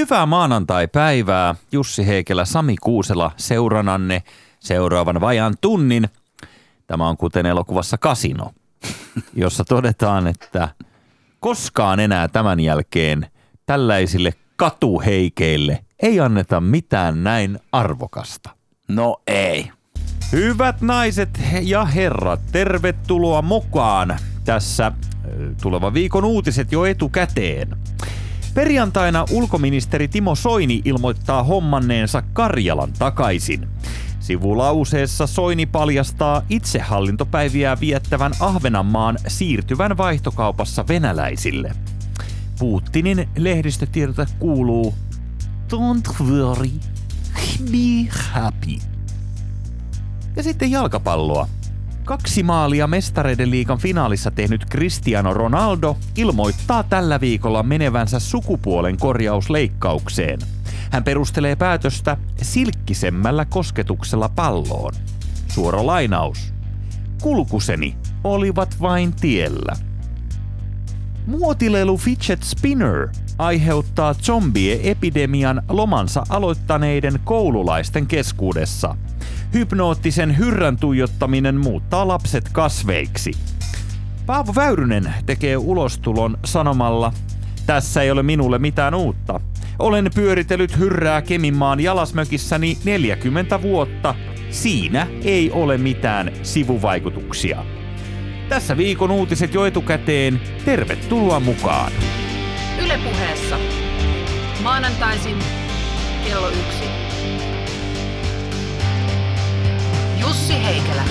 Hyvää maanantai-päivää. Jussi Heikelä, Sami Kuusela seurananne seuraavan vajan tunnin. Tämä on kuten elokuvassa Kasino, jossa todetaan, että koskaan enää tämän jälkeen tällaisille katuheikeille ei anneta mitään näin arvokasta. No ei. Hyvät naiset ja herrat, tervetuloa mukaan tässä äh, tuleva viikon uutiset jo etukäteen. Perjantaina ulkoministeri Timo Soini ilmoittaa hommanneensa Karjalan takaisin. Sivulauseessa Soini paljastaa itsehallintopäiviä viettävän Ahvenanmaan siirtyvän vaihtokaupassa venäläisille. Putinin lehdistötiedote kuuluu Don't worry, be happy. Ja sitten jalkapalloa. Kaksi maalia mestareiden liikan finaalissa tehnyt Cristiano Ronaldo ilmoittaa tällä viikolla menevänsä sukupuolen korjausleikkaukseen. Hän perustelee päätöstä silkkisemmällä kosketuksella palloon. Suora lainaus. Kulkuseni olivat vain tiellä. Muotilelu Fidget Spinner aiheuttaa zombie-epidemian lomansa aloittaneiden koululaisten keskuudessa. Hypnoottisen hyrrän tuijottaminen muuttaa lapset kasveiksi. Paavo Väyrynen tekee ulostulon sanomalla, tässä ei ole minulle mitään uutta. Olen pyöritellyt hyrrää Keminmaan jalasmökissäni 40 vuotta. Siinä ei ole mitään sivuvaikutuksia. Tässä viikon uutiset jo etukäteen. Tervetuloa mukaan. Ylepuheessa maanantaisin Jussi Heikelä.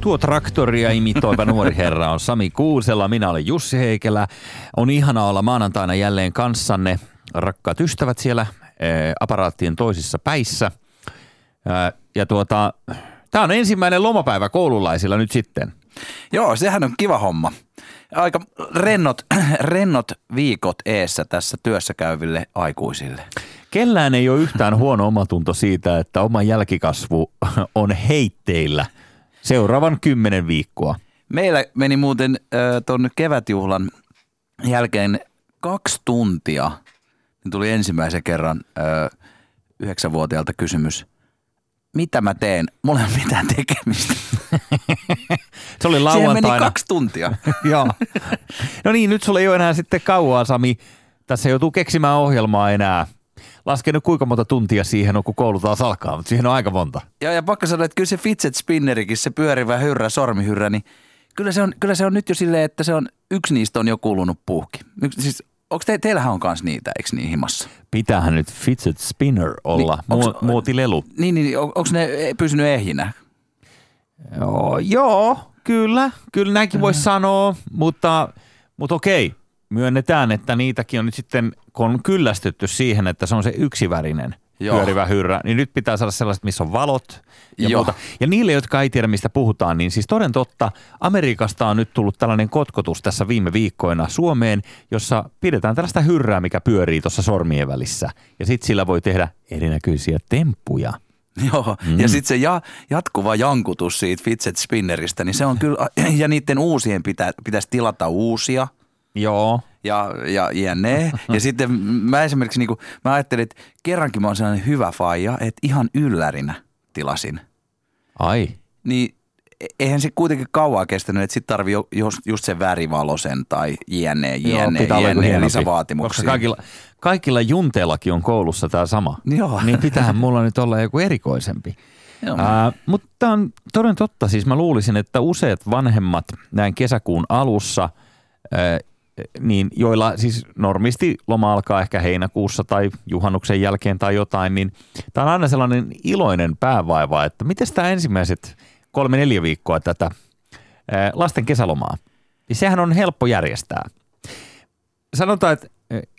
Tuo traktoria imitoiva nuori herra on Sami Kuusela, minä olen Jussi Heikelä. On ihana olla maanantaina jälleen kanssanne, rakkaat ystävät siellä eh, aparaattien toisissa päissä. Eh, ja tuota, tämä on ensimmäinen lomapäivä koululaisilla nyt sitten. Joo, sehän on kiva homma. Aika rennot, rennot viikot eessä tässä työssä käyville aikuisille. Kellään ei ole yhtään huono omatunto siitä, että oma jälkikasvu on heitteillä seuraavan kymmenen viikkoa. Meillä meni muuten äh, tuon kevätjuhlan jälkeen kaksi tuntia, niin tuli ensimmäisen kerran äh, yhdeksänvuotiaalta kysymys, mitä mä teen? Mulla ei ole mitään tekemistä. Se oli Siihen lauantaina. meni kaksi tuntia. Joo. No niin, nyt sulla ei ole enää sitten kauaa, Sami. Tässä joutuu keksimään ohjelmaa enää. Laske nyt kuinka monta tuntia siihen on, kun koulu taas alkaa, mutta siihen on aika monta. Ja, ja pakko sanoa, että kyllä se fidget spinnerikin, se pyörivä hyrrä, sormihyrrä, niin kyllä se on, kyllä se on nyt jo silleen, että se on, yksi niistä on jo kulunut puhki. Yksi, siis, onko te, teillähän on kans niitä, eikö niin himassa? Pitäähän nyt fidget spinner olla, Niin, niin, onks- muotilelu. Niin, niin on, onko ne pysynyt ehjinä? Joo, joo, kyllä, kyllä näinkin voisi sanoa, mutta, mutta okei, myönnetään, että niitäkin on nyt sitten, kun on kyllästytty siihen, että se on se yksivärinen Joo. pyörivä hyrrä, niin nyt pitää saada sellaiset, missä on valot ja Joo. muuta. Ja niille, jotka ei tiedä, mistä puhutaan, niin siis toden totta, Amerikasta on nyt tullut tällainen kotkotus tässä viime viikkoina Suomeen, jossa pidetään tällaista hyrrää, mikä pyörii tuossa sormien välissä. Ja sitten sillä voi tehdä erinäköisiä temppuja. Joo, mm. ja sitten se ja, jatkuva jankutus siitä fidget spinneristä, niin se on kyllä, ja niiden uusien pitä, pitäisi tilata uusia Joo, ja, ja jne. Ja sitten mä esimerkiksi, niin kuin, mä ajattelin, että kerrankin mä oon sellainen hyvä faija, että ihan yllärinä tilasin. ai. Niin eihän se kuitenkin kauaa kestänyt, että sitten tarvii just, just sen värivalosen tai jne, Joo, jne, joku jne, hienompi. lisävaatimuksia. Koska kaikilla, kaikilla junteillakin on koulussa tämä sama. Joo. Niin pitäähän mulla nyt olla joku erikoisempi. Joo. Mutta on toden totta, siis mä luulisin, että useat vanhemmat näin kesäkuun alussa, ää, niin joilla siis normisti loma alkaa ehkä heinäkuussa tai juhannuksen jälkeen tai jotain, niin tämä on aina sellainen iloinen päävaiva, että miten tämä ensimmäiset kolme neljä viikkoa tätä lasten kesälomaa, niin sehän on helppo järjestää sanotaan, että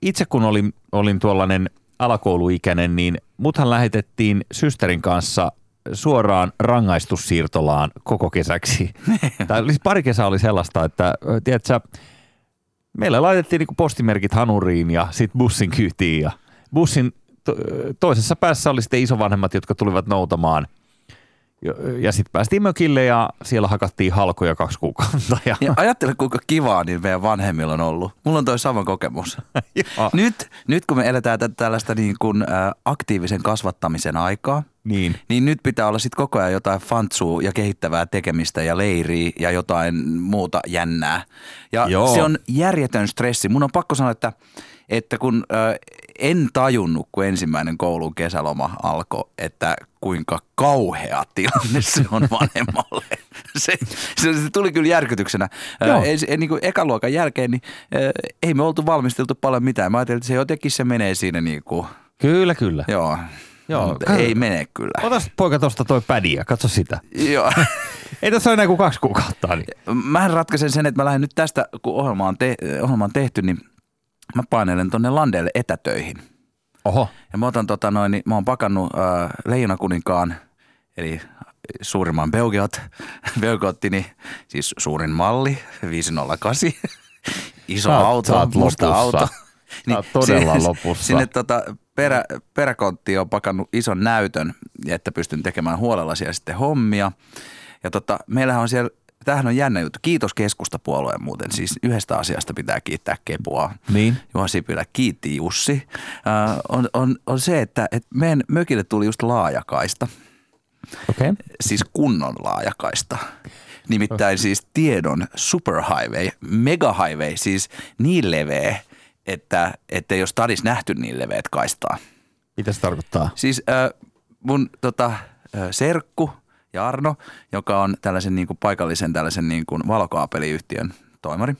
itse kun olin, olin tuollainen alakouluikäinen, niin muthan lähetettiin systerin kanssa suoraan rangaistussiirtolaan koko kesäksi. tai siis pari kesää oli sellaista, että tiedätkö, meillä laitettiin niin postimerkit hanuriin ja sitten bussin kyytiin ja bussin to- toisessa päässä oli sitten isovanhemmat, jotka tulivat noutamaan Ja, ja sitten päästiin mökille ja siellä hakattiin halkoja kaksi kuukautta. Ja, Ja ajattele, kuinka kivaa niin meidän vanhemmilla on ollut. Mulla on toi sama kokemus. Nyt, nyt kun me eletään tätä tällaista niin kuin, ä, aktiivisen kasvattamisen aikaa, niin. niin nyt pitää olla sitten koko ajan jotain fantsua ja kehittävää tekemistä ja leiriä ja jotain muuta jännää. Ja Joo. se on järjetön stressi. Mun on pakko sanoa, että, että kun ö, en tajunnut, kun ensimmäinen koulun kesäloma alkoi, että kuinka kauhea tilanne se on vanhemmalle. Se, se, se tuli kyllä järkytyksenä. Joo. Ei, ei, niin kuin ekan luokan jälkeen, niin ö, ei me oltu valmisteltu paljon mitään. Mä ajattelin, että se jotenkin se menee siinä niin kuin, Kyllä, kyllä. joo. Joo. Mutta ei mene kyllä. Otas poika tuosta toi pädi ja katso sitä. Joo. Ei tässä ole enää kuin kaksi kuukautta. Niin. Mähän ratkaisen sen, että mä lähden nyt tästä, kun ohjelma on, te- ohjelma on tehty, niin mä painelen tonne Landeelle etätöihin. Oho. Ja mä otan tota noin, niin mä oon pakannut äh, Leijonakuninkaan, eli suurimman Beugeot, Beugeottini, siis suurin malli, 508, iso Sä auto, sä musta lopussa. auto. Niin todella sinne- lopussa. Sinne tota perä, peräkonttiin on pakannut ison näytön, että pystyn tekemään huolella siellä sitten hommia. Ja tota, meillähän on siellä, tämähän on jännä juttu. Kiitos keskustapuolueen muuten. Siis yhdestä asiasta pitää kiittää Kepua. Niin. Juha Sipilä kiitti Jussi. Äh, on, on, on se, että, että meidän mökille tuli just laajakaista. Okei. Okay. Siis kunnon laajakaista. Nimittäin siis tiedon superhighway, megahighway, siis niin leveä, että, että ole stadis nähty niin leveät kaistaa. Mitä se tarkoittaa? Siis äh, mun tota, äh, serkku Jarno, joka on tällaisen niin kuin paikallisen tällaisen niin kuin valokaapeliyhtiön toimari.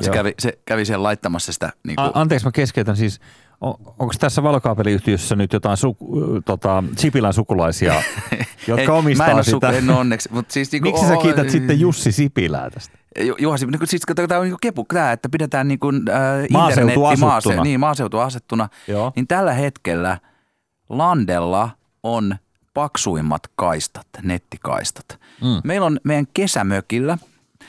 Se Joo. kävi, se kävi siellä laittamassa sitä niin kuin, A- anteeksi, mä keskeytän siis. On, onko tässä valokaapeliyhtiössä nyt jotain suku, tota, Sipilän sukulaisia, jotka Ei, omistaa mä en sitä? Suku, en onneksi, mutta siis niinku, Miksi sä kiität sitten Jussi Sipilää tästä? Ju- Juha Sipilä, niin siis tämä on niin kepu, tämä, että pidetään niin kuin, äh, Maaseutu internetti maase, niin, maaseutu asettuna. Joo. Niin tällä hetkellä Landella on paksuimmat kaistat, nettikaistat. Mm. Meillä on meidän kesämökillä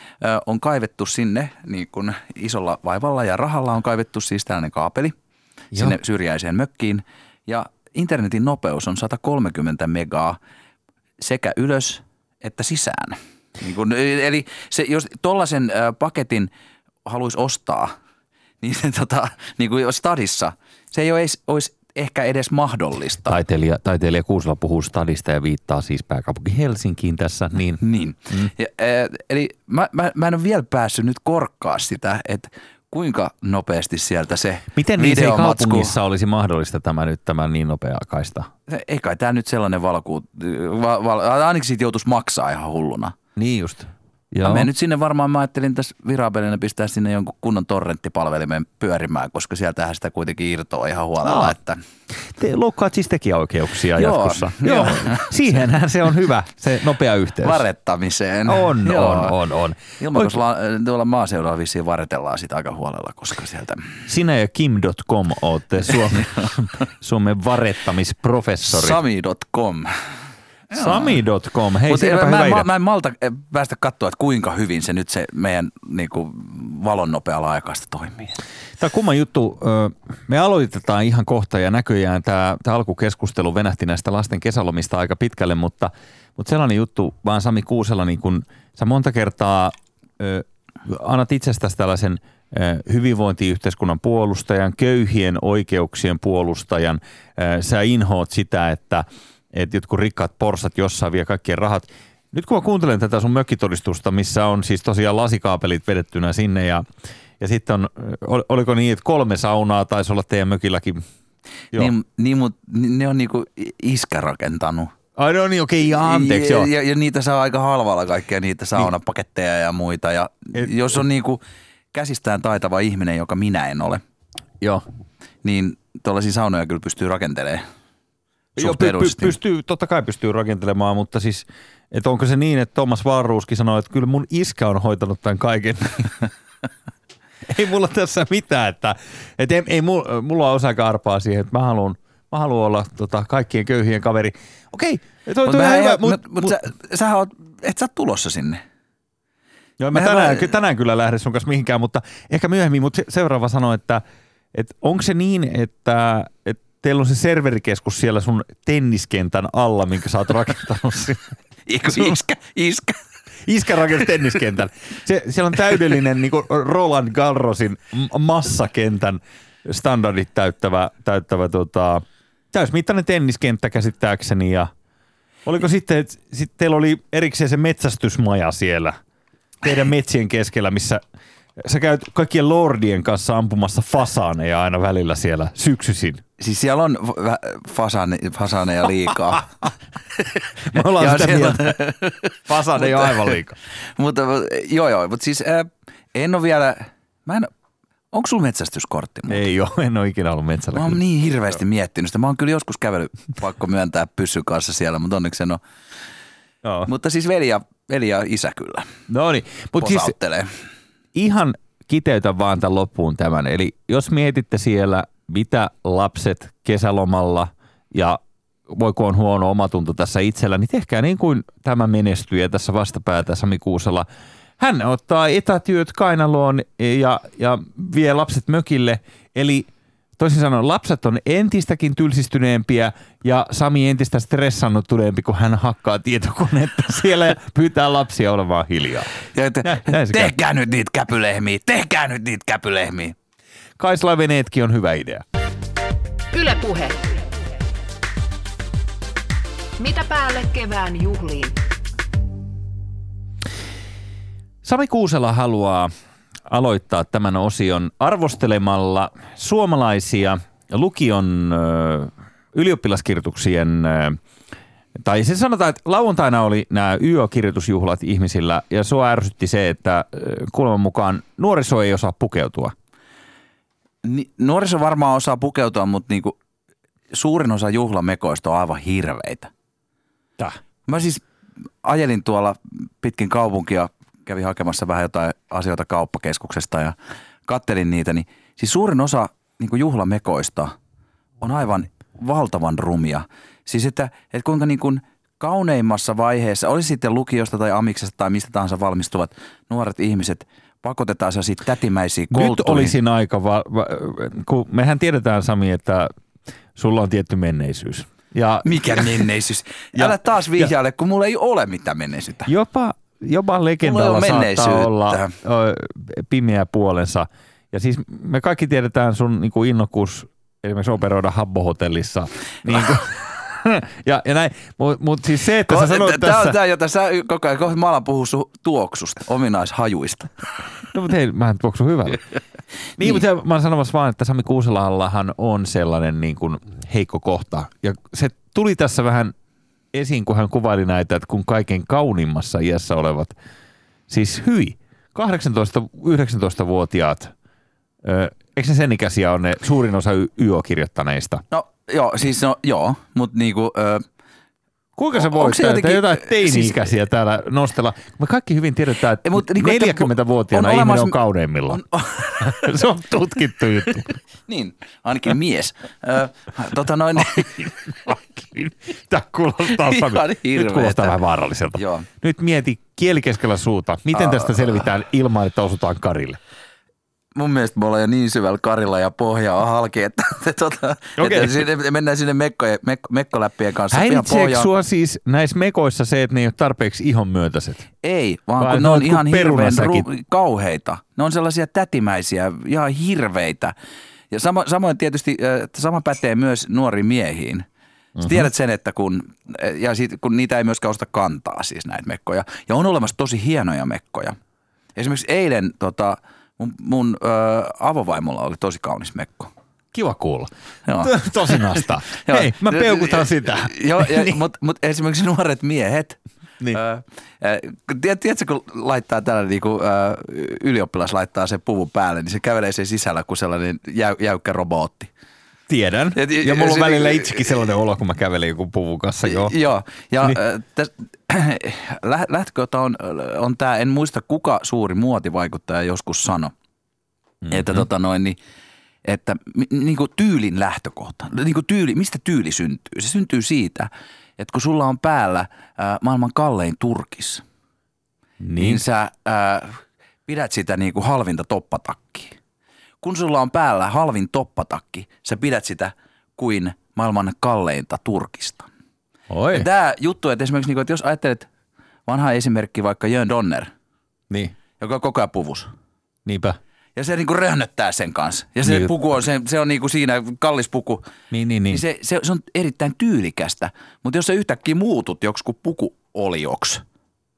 ö, on kaivettu sinne niin kuin isolla vaivalla ja rahalla on kaivettu siis tällainen kaapeli Joo. sinne syrjäiseen mökkiin. Ja internetin nopeus on 130 megaa sekä ylös että sisään. Niin kun, eli se, jos tuollaisen paketin haluaisi ostaa, niin, se, tota, niin kuin stadissa, se ei olisi, olisi ehkä edes mahdollista. Taiteilija, taiteilija Kuusela puhuu stadista ja viittaa siis pääkaupunki Helsinkiin tässä. Niin. Niin. Mm. Ja, ää, eli mä, mä, mä en ole vielä päässyt nyt korkkaa sitä, että kuinka nopeasti sieltä se Miten niin se kaupungissa olisi mahdollista tämä nyt tämä niin nopea kaista? Ei kai tämä nyt sellainen valokuu, va, val, ainakin siitä joutuisi maksaa ihan hulluna. Niin just. Joo. Mä nyt sinne varmaan, mä ajattelin tässä virapelinä pistää sinne jonkun kunnon torrenttipalvelimen pyörimään, koska sieltähän sitä kuitenkin irtoaa ihan huolella, Aa. että Te loukkaat siis tekijäoikeuksia Joo, jatkossa. joo. Siihenhän se on hyvä, se nopea yhteys. varettamiseen. On, Joo. on, on, on. Ilmoitusla, tuolla maaseudulla vissiin varetellaan sitä aika huolella, koska sieltä... Sinä ja Kim.com olette Suomen, Suomen varettamisprofessori. Sami.com. Sami.com, hei siinäpä mä, hyvä mä, idea. mä en malta eh, päästä katsoa, että kuinka hyvin se nyt se meidän niinku, valon nopea laajakaista toimii. Tämä on kumma juttu. Me aloitetaan ihan kohta ja näköjään tämä, tämä alkukeskustelu venähti näistä lasten kesälomista aika pitkälle, mutta, mutta sellainen juttu vaan Sami Kuusela, niin kun sä monta kertaa ö, annat itsestäsi tällaisen hyvinvointiyhteiskunnan puolustajan, köyhien oikeuksien puolustajan. Sä inhoot sitä, että, että jotkut rikkaat porsat jossain vie kaikkien rahat. Nyt kun mä kuuntelen tätä sun mökkitodistusta, missä on siis tosiaan lasikaapelit vedettynä sinne ja, ja sitten on, ol- oliko niin, että kolme saunaa taisi olla teidän mökilläkin? Joo. Niin, niin, mut ne on niinku iskä rakentanut. Ai no niin, okei, ja anteeksi, ja, ja, ja, niitä saa aika halvalla kaikkea, niitä saunapaketteja ja muita. Ja Et- jos on niinku käsistään taitava ihminen, joka minä en ole, joo. niin tuollaisia saunoja kyllä pystyy rakentelemaan. Joo, py, py, pystyy, totta kai pystyy rakentelemaan, mutta siis, että onko se niin, että Thomas Varruuski sanoi, että kyllä mun iskä on hoitanut tämän kaiken. ei mulla tässä mitään, että, että ei, ei mulla, mulla on osa arpaa siihen, että mä haluan, mä haluan olla tota, kaikkien köyhien kaveri. Okei, toi, Mut toi mä ihan hyvä, mut, mut, mut, mut, sä, sähän oot, et sä oot tulossa sinne. Joo, mä Mehän tänään, vaan- tänään kyllä lähde sun kanssa mihinkään, mutta ehkä myöhemmin, mutta se- seuraava sanoi, että, että onko se niin, että, että teillä on se serverikeskus siellä sun tenniskentän alla, minkä sä oot rakentanut sinne. Iskä, iskä. Iskä rakensi tenniskentän. Se, siellä on täydellinen niin Roland Garrosin massakentän standardit täyttävä, täyttävä tota, täysmittainen tenniskenttä käsittääkseni. Ja oliko sitten, että sit teillä oli erikseen se metsästysmaja siellä teidän metsien keskellä, missä sä käyt kaikkien lordien kanssa ampumassa fasaaneja aina välillä siellä syksyisin. Siis siellä on fasane, fasaneja liikaa. Me ollaan Ja sitä siellä- mieltä. Fasaaneja on aivan liikaa. mutta mut, joo joo, mutta siis äh, en ole vielä, mä en, onko sulla metsästyskortti? muuten? Ei ole, en ole ikinä ollut metsällä. Mä oon kyllä. niin hirveästi miettinyt sitä. Mä oon kyllä joskus kävellyt, pakko myöntää pyssyn kanssa siellä, mutta onneksi en ole. Joo. Mutta siis veli ja, veli ja isä kyllä No niin, mutta siis. Ihan kiteytä vaan tämän loppuun tämän. Eli jos mietitte siellä, mitä lapset kesälomalla ja voiko on huono omatunto tässä itsellä, niin tehkää niin kuin tämä menestyjä tässä vastapäätä Sami Kuusela. Hän ottaa etätyöt kainaloon ja, ja vie lapset mökille, eli toisin sanoen lapset on entistäkin tylsistyneempiä ja Sami entistä stressannuttuneempi, kun hän hakkaa tietokonetta siellä ja pyytää lapsia olemaan hiljaa. Ja Näin- se käy. tehkää nyt niitä käpylehmiä, tehkää nyt niitä käpylehmiä. Kaislaveneetkin on hyvä idea. Yle Puhe. Mitä päälle kevään juhliin? Sami Kuusela haluaa aloittaa tämän osion arvostelemalla suomalaisia lukion ylioppilaskirjoituksien, tai se sanotaan, että lauantaina oli nämä YÖ-kirjoitusjuhlat ihmisillä, ja sua ärsytti se, että kuuleman mukaan nuoriso ei osaa pukeutua. Ni, nuoriso varmaan osaa pukeutua, mutta niinku, suurin osa juhlamekoista on aivan hirveitä. Täh. Mä siis ajelin tuolla pitkin kaupunkia, kävin hakemassa vähän jotain asioita kauppakeskuksesta ja kattelin niitä, niin siis suurin osa niin juhlamekoista on aivan valtavan rumia. Siis että, että kuinka niin kuin kauneimmassa vaiheessa, oli sitten lukiosta tai amiksesta tai mistä tahansa valmistuvat nuoret ihmiset, pakotetaan se siitä tätimäisiä Nyt olisin aika, va- va- kun mehän tiedetään Sami, että sulla on tietty menneisyys. Ja Mikä menneisyys? Ja- Älä taas vihjaile, kun mulla ei ole mitään menneisyyttä. Jopa, jopa legendalla saattaa olla ö, pimeä puolensa. Ja siis me kaikki tiedetään sun niin kuin innokkuus esimerkiksi operoida Habbo-hotellissa. Niin kuin, ja, ja näin, mutta mut siis se, että sä sanoit Tämä tässä... on tämä, jota sä koko ajan, kohta mä alan puhua sun tuoksusta, ominaishajuista. No mutta hei, mä en tuoksu hyvällä. niin, niin, mutta mä oon sanomassa vaan, että Sami Kuuselallahan on sellainen niin kuin heikko kohta. Ja se tuli tässä vähän esiin, kun hän kuvaili näitä, että kun kaiken kauniimmassa iässä olevat, siis hyi, 18-19-vuotiaat, ö, eikö ne sen ikäisiä on ne suurin osa YO-kirjoittaneista? No joo, siis no joo, mutta niinku, ö, Kuinka se On- voi se jotenkin- jotain teini-ikäisiä siis- täällä nostella? Me kaikki hyvin tiedetään, että mutta että 40-vuotiaana on ihminen olemassa- on kauneimmillaan. on, se on tutkittu juttu. niin, ainakin mies. Ö, tota noin, Tämä kuulostaa, Ihan Sami, nyt kuulostaa vähän vaaralliselta. Joo. Nyt mieti kieli keskellä suuta, miten tästä selvitään ilman, että osutaan karille. mun mielestä me ollaan jo niin syvällä karilla ja pohja on halki, että, että, tota, Okei. että sinne, mennään sinne mekkojen, mekko, mekkoläppien kanssa Häiritseekö sua siis näissä mekoissa se, että ne ei ole tarpeeksi ihon myötäiset? Ei, vaan Vai kun ne on ihan hirveän ru- kauheita. Ne on sellaisia tätimäisiä, ihan hirveitä. Ja sama, samoin tietysti, sama pätee myös nuoriin miehiin. Mhm. tiedät sen, että kun, ja sit, kun niitä ei myöskään osta kantaa siis näitä mekkoja. Ja on olemassa tosi hienoja mekkoja. Esimerkiksi eilen tota, mun, mun ö, avovaimolla oli tosi kaunis mekko. Kiva kuulla. Joo. Tosi nastaa. Joo. Hei, mä peukutan sitä. Joo, Niin. mutta mut esimerkiksi nuoret miehet, Niin. Öö, tiedät, tiedätkö, kun laittaa tällainen niin kuin, öö, ylioppilas laittaa sen puvun päälle, niin se kävelee sen sisällä kuin sellainen jäy, jäykkä robotti. Tiedän. Et- Ja mulla on se- välillä itsekin sellainen olo, kun mä kävelen joku puvun kanssa. Joo. Joo, ja Niin. niin. täs, lä- lähtökohta on, on tämä, en muista kuka suuri muotivaikuttaja joskus sano, mm-hmm. että, tota noin, niin, että niin kuin tyylin lähtökohta, niin kuin tyyli, mistä tyyli syntyy? Se syntyy siitä, että kun sulla on päällä ää, maailman kallein turkis, niin, niin sä ää, pidät sitä niin kuin halvinta toppatakkia. Kun sulla on päällä halvin toppatakki, sä pidät sitä kuin maailman kalleinta turkista. Oi. Tämä juttu, että esimerkiksi niinku, että jos ajattelet vanha esimerkki vaikka Jön Donner, Niin, joka on koko ajan puvus. niinpä. Ja se niinku röhnöttää sen kanssa. Ja se Niin. puku on, se, se on niinku siinä kallis puku. Niin, niin, niin. Niin se, se, se, on erittäin tyylikästä. Mutta jos sä yhtäkkiä muutut joksikin pukuolioksi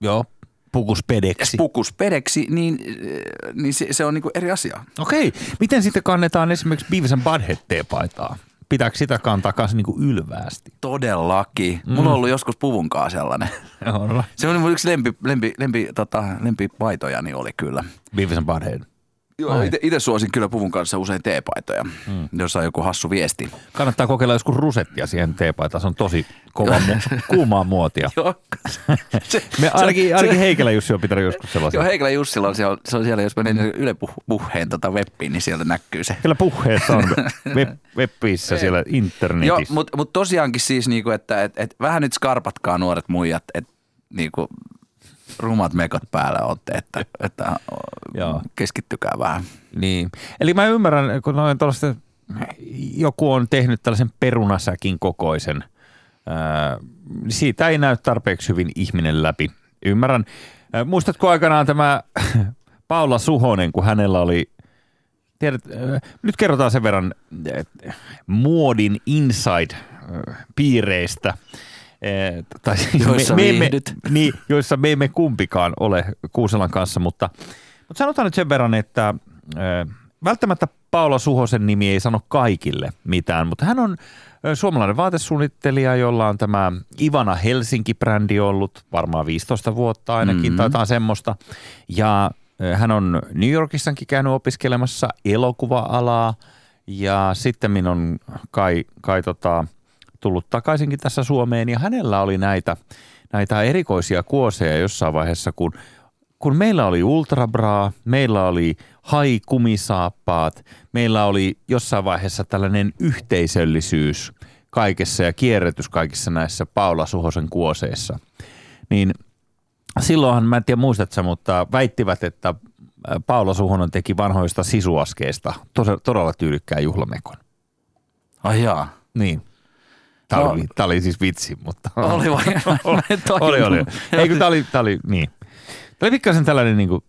Joo, pukus ja pedeksi. pukuspedeksi, niin, äh, niin se, se on niinku eri asia. Okei, miten sitten kannetaan esimerkiksi Beavis and Butthead teepaitaa? Pitääkö sitä kantaa kanssa niinku ylväästi? Todellakin. Mm. Mulla on ollut joskus puvunkaan sellainen. Se on yksi lempi, lempi, lempi, tota, lempipaitojani oli kyllä. Beavis and Butthead. Joo, itse suosin kyllä puvun kanssa usein teepaitoja, mm. jos on joku hassu viesti. Kannattaa kokeilla joskus rusettia siihen teepaitaan. Se on tosi kova, mu- kuumaa muotia. Joo. se, Me ainakin, ainakin Heikelä Jussi on pitänyt joskus sellaisen. Joo, Heikelä Jussilla on siellä, se on siellä jos menee Yle Puheen tota webbiin, niin sieltä näkyy se. Kyllä puheessa on web, webissä siellä Joo, internetissä. mutta mut tosiaankin siis, niinku, että et, et vähän nyt skarpatkaa nuoret muijat, että niinku, rumat mekot päällä olette, että, että Joo. keskittykää vähän. Niin. Eli mä ymmärrän, kun noin tuollaista, joku on tehnyt tällaisen perunasäkin kokoisen. Ää, siitä ei näy tarpeeksi hyvin ihminen läpi. Ymmärrän. Ää, muistatko aikanaan tämä Paula Suhonen, kun hänellä oli Tiedät, nyt kerrotaan sen verran muodin inside-piireistä, ää, tai Joissa me, me, viihdyt. niin, joissa me emme kumpikaan ole Kuuselan kanssa, mutta, mutta sanotaan nyt sen verran, että ää, välttämättä Paula Suhosen nimi ei sano kaikille mitään, mutta hän on ää, suomalainen vaatesuunnittelija, jolla on tämä Ivana Helsinki-brändi ollut varmaan 15 vuotta ainakin, Mhm. mm-hmm. tai jotain semmoista. Ja ää, hän on New Yorkissakin käynyt opiskelemassa elokuva-alaa ja sitten on kai, kai tota, tullut takaisinkin tässä Suomeen ja hänellä oli näitä, näitä erikoisia kuoseja jossain vaiheessa, kun, kun meillä oli ultrabraa, meillä oli haikumisaappaat, meillä oli jossain vaiheessa tällainen yhteisöllisyys kaikessa ja kierrätys kaikissa näissä Paula Suhosen kuoseissa. Niin silloinhan, mä en tiedä muistatko, mutta väittivät, että Paula Suhonen teki vanhoista sisuaskeista todella tyylikkään juhlamekon. Ai jaa. Niin. Tämä, No. oli, tämä oli siis vitsi, mutta... Oli vai? Oli, oli. Ei kun tämä oli, tämä oli, niin. Tämä oli pikkasen tällainen niin kuin,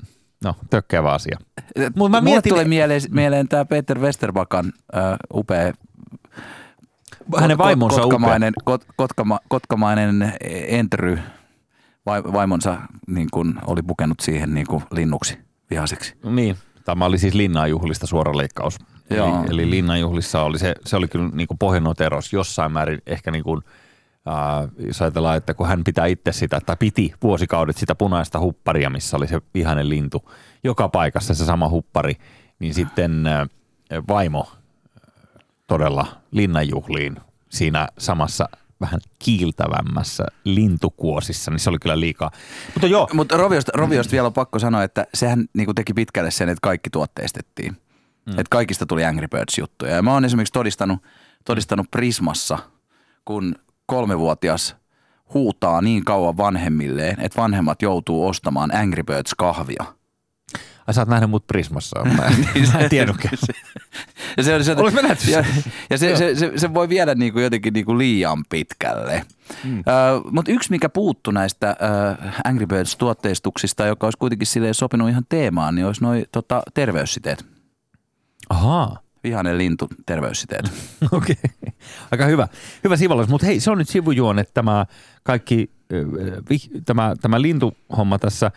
no, tökkäävä asia. Mut mä Mulle mietin- tulee mieleen, mieleen tämä Peter Westerbakan uh, upea Hänen vaimonsa kotkamainen, kot, kotkama, kotkamainen entry vai, vaimonsa niin kuin oli pukenut siihen niin kuin linnuksi vihaseksi. Niin. Tämä oli siis linnanjuhlista suora leikkaus. Joo. Eli, eli linnanjuhlissa oli se, se oli kyllä niin pohjanoteros jossain määrin ehkä niin kuin, äh, jos ajatellaan, että kun hän pitää itse sitä, tai piti vuosikaudet sitä punaista hupparia, missä oli se vihainen lintu, joka paikassa se sama huppari, niin sitten äh, vaimo todella linnanjuhliin siinä samassa vähän kiiltävämmässä lintukuosissa, niin se oli kyllä liikaa. Mutta joo, Mutta Roviosta, Roviosta vielä on pakko sanoa, että sehän niin teki pitkälle sen, että kaikki tuotteistettiin. Mm. Että kaikista tuli Angry Birds-juttuja. Ja mä oon esimerkiksi todistanut, todistanut Prismassa, kun kolmevuotias huutaa niin kauan vanhemmilleen, että vanhemmat joutuu ostamaan Angry Birds-kahvia. Ai, sä oot nähnyt mut Prismassa. Mä, mä en tiennytkään. Se, se, Olis mä nähty ja, ja se, se, se, se, voi viedä niin kuin jotenkin niin kuin liian pitkälle. Mm. Uh, Mutta yksi, mikä puuttu näistä uh, Angry Birds-tuotteistuksista, joka olisi kuitenkin silleen sopinut ihan teemaan, niin olisi noin tota, terveyssiteet. Ahaa. Vihainen lintu, terveyssiteet. Okei. Aika hyvä. Hyvä sivallus. Mutta hei, se on nyt sivujuone tämä kaikki, tämä, tämä lintuhomma tässä.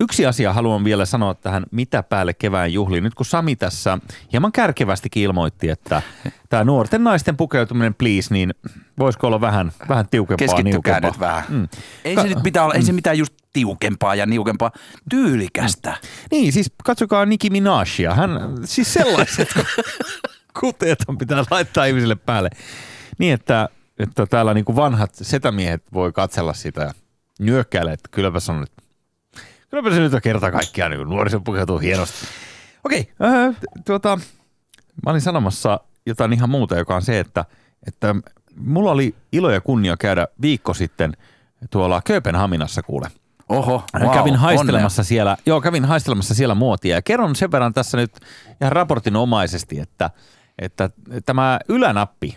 Yksi asia haluan vielä sanoa tähän, mitä päälle kevään juhliin. Nyt kun Sami tässä hieman kärkevästikin ilmoitti, että tämä nuorten naisten pukeutuminen, please, niin voisiko olla vähän, vähän tiukempaa, Keskittykää niukempaa? nyt vähän. Mm. Ei Ka- se nyt pitää olla, ei se mitään just tiukempaa ja niukempaa, tyylikästä. Niin, siis katsokaa Nicki Minajia. Hän, siis sellaiset kuteet on pitää laittaa ihmisille päälle. Niin, että, että täällä niin kuin vanhat setämiehet voi katsella sitä ja nyökkäillä, että kylläpä se on nyt, kylläpä se nyt on kerta kaikkiaan, niin nuoriso pukeutuu hienosti. Okei, äh, tuota, mä olin sanomassa jotain ihan muuta, joka on se, että, että mulla oli ilo ja kunnia käydä viikko sitten tuolla Kööpenhaminassa kuule. Oho, Wow, kävin haistelemassa siellä, joo, kävin haistelemassa siellä muotia ja kerron sen verran tässä nyt ihan raportinomaisesti, että, että tämä ylänappi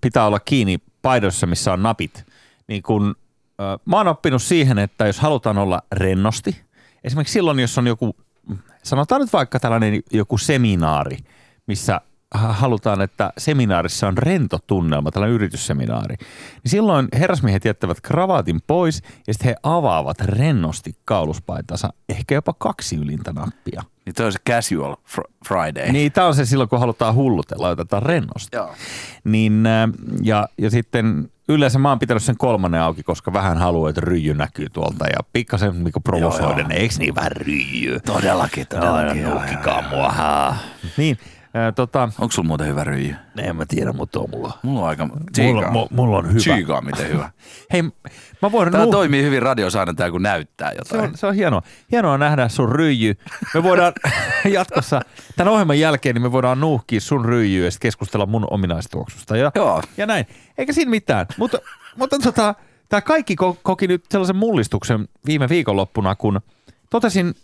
pitää olla kiinni paidossa, missä on napit, niin kun mä oon oppinut siihen, että jos halutaan olla rennosti, esimerkiksi silloin, jos on joku, sanotaan nyt vaikka tällainen joku seminaari, missä halutaan, että seminaarissa on rento tunnelma, tällainen yritysseminaari, niin silloin herrasmiehet jättävät kravaatin pois ja sitten he avaavat rennosti kauluspaitansa, ehkä jopa kaksi ylintä nappia. Niin toi on se casual fr- Friday. Niin, tämä on se silloin, kun halutaan hullutella, otetaan rennosti. Joo. Niin, ja, ja sitten yleensä mä oon pitänyt sen kolmannen auki, koska vähän haluaa, että ryijy näkyy tuolta ja pikkasen niin provosoiden, eikö niin vähän ryijy? Todellakin, todellakin. Nukkikaa mua. Niin, tota, Onko sulla muuten hyvä ryijy? en mä tiedä, mutta on mulla. Mulla on aika... Mulla, mu- mulla on hyvä. Tsiikaa miten hyvä. Hei, mä voin Tämä nuh- toimii hyvin radiossa aina tää, kun näyttää se jotain. on, se on hienoa. Hienoa nähdä sun ryijy. Me voidaan jatkossa, tämän ohjelman jälkeen, niin me voidaan nuuhkia sun ryijyä ja keskustella mun ominaistuoksusta. Ja, Joo. ja näin. Eikä siinä mitään. Mutta, mutta tota, tämä kaikki ko- koki nyt sellaisen mullistuksen viime viikonloppuna, kun totesin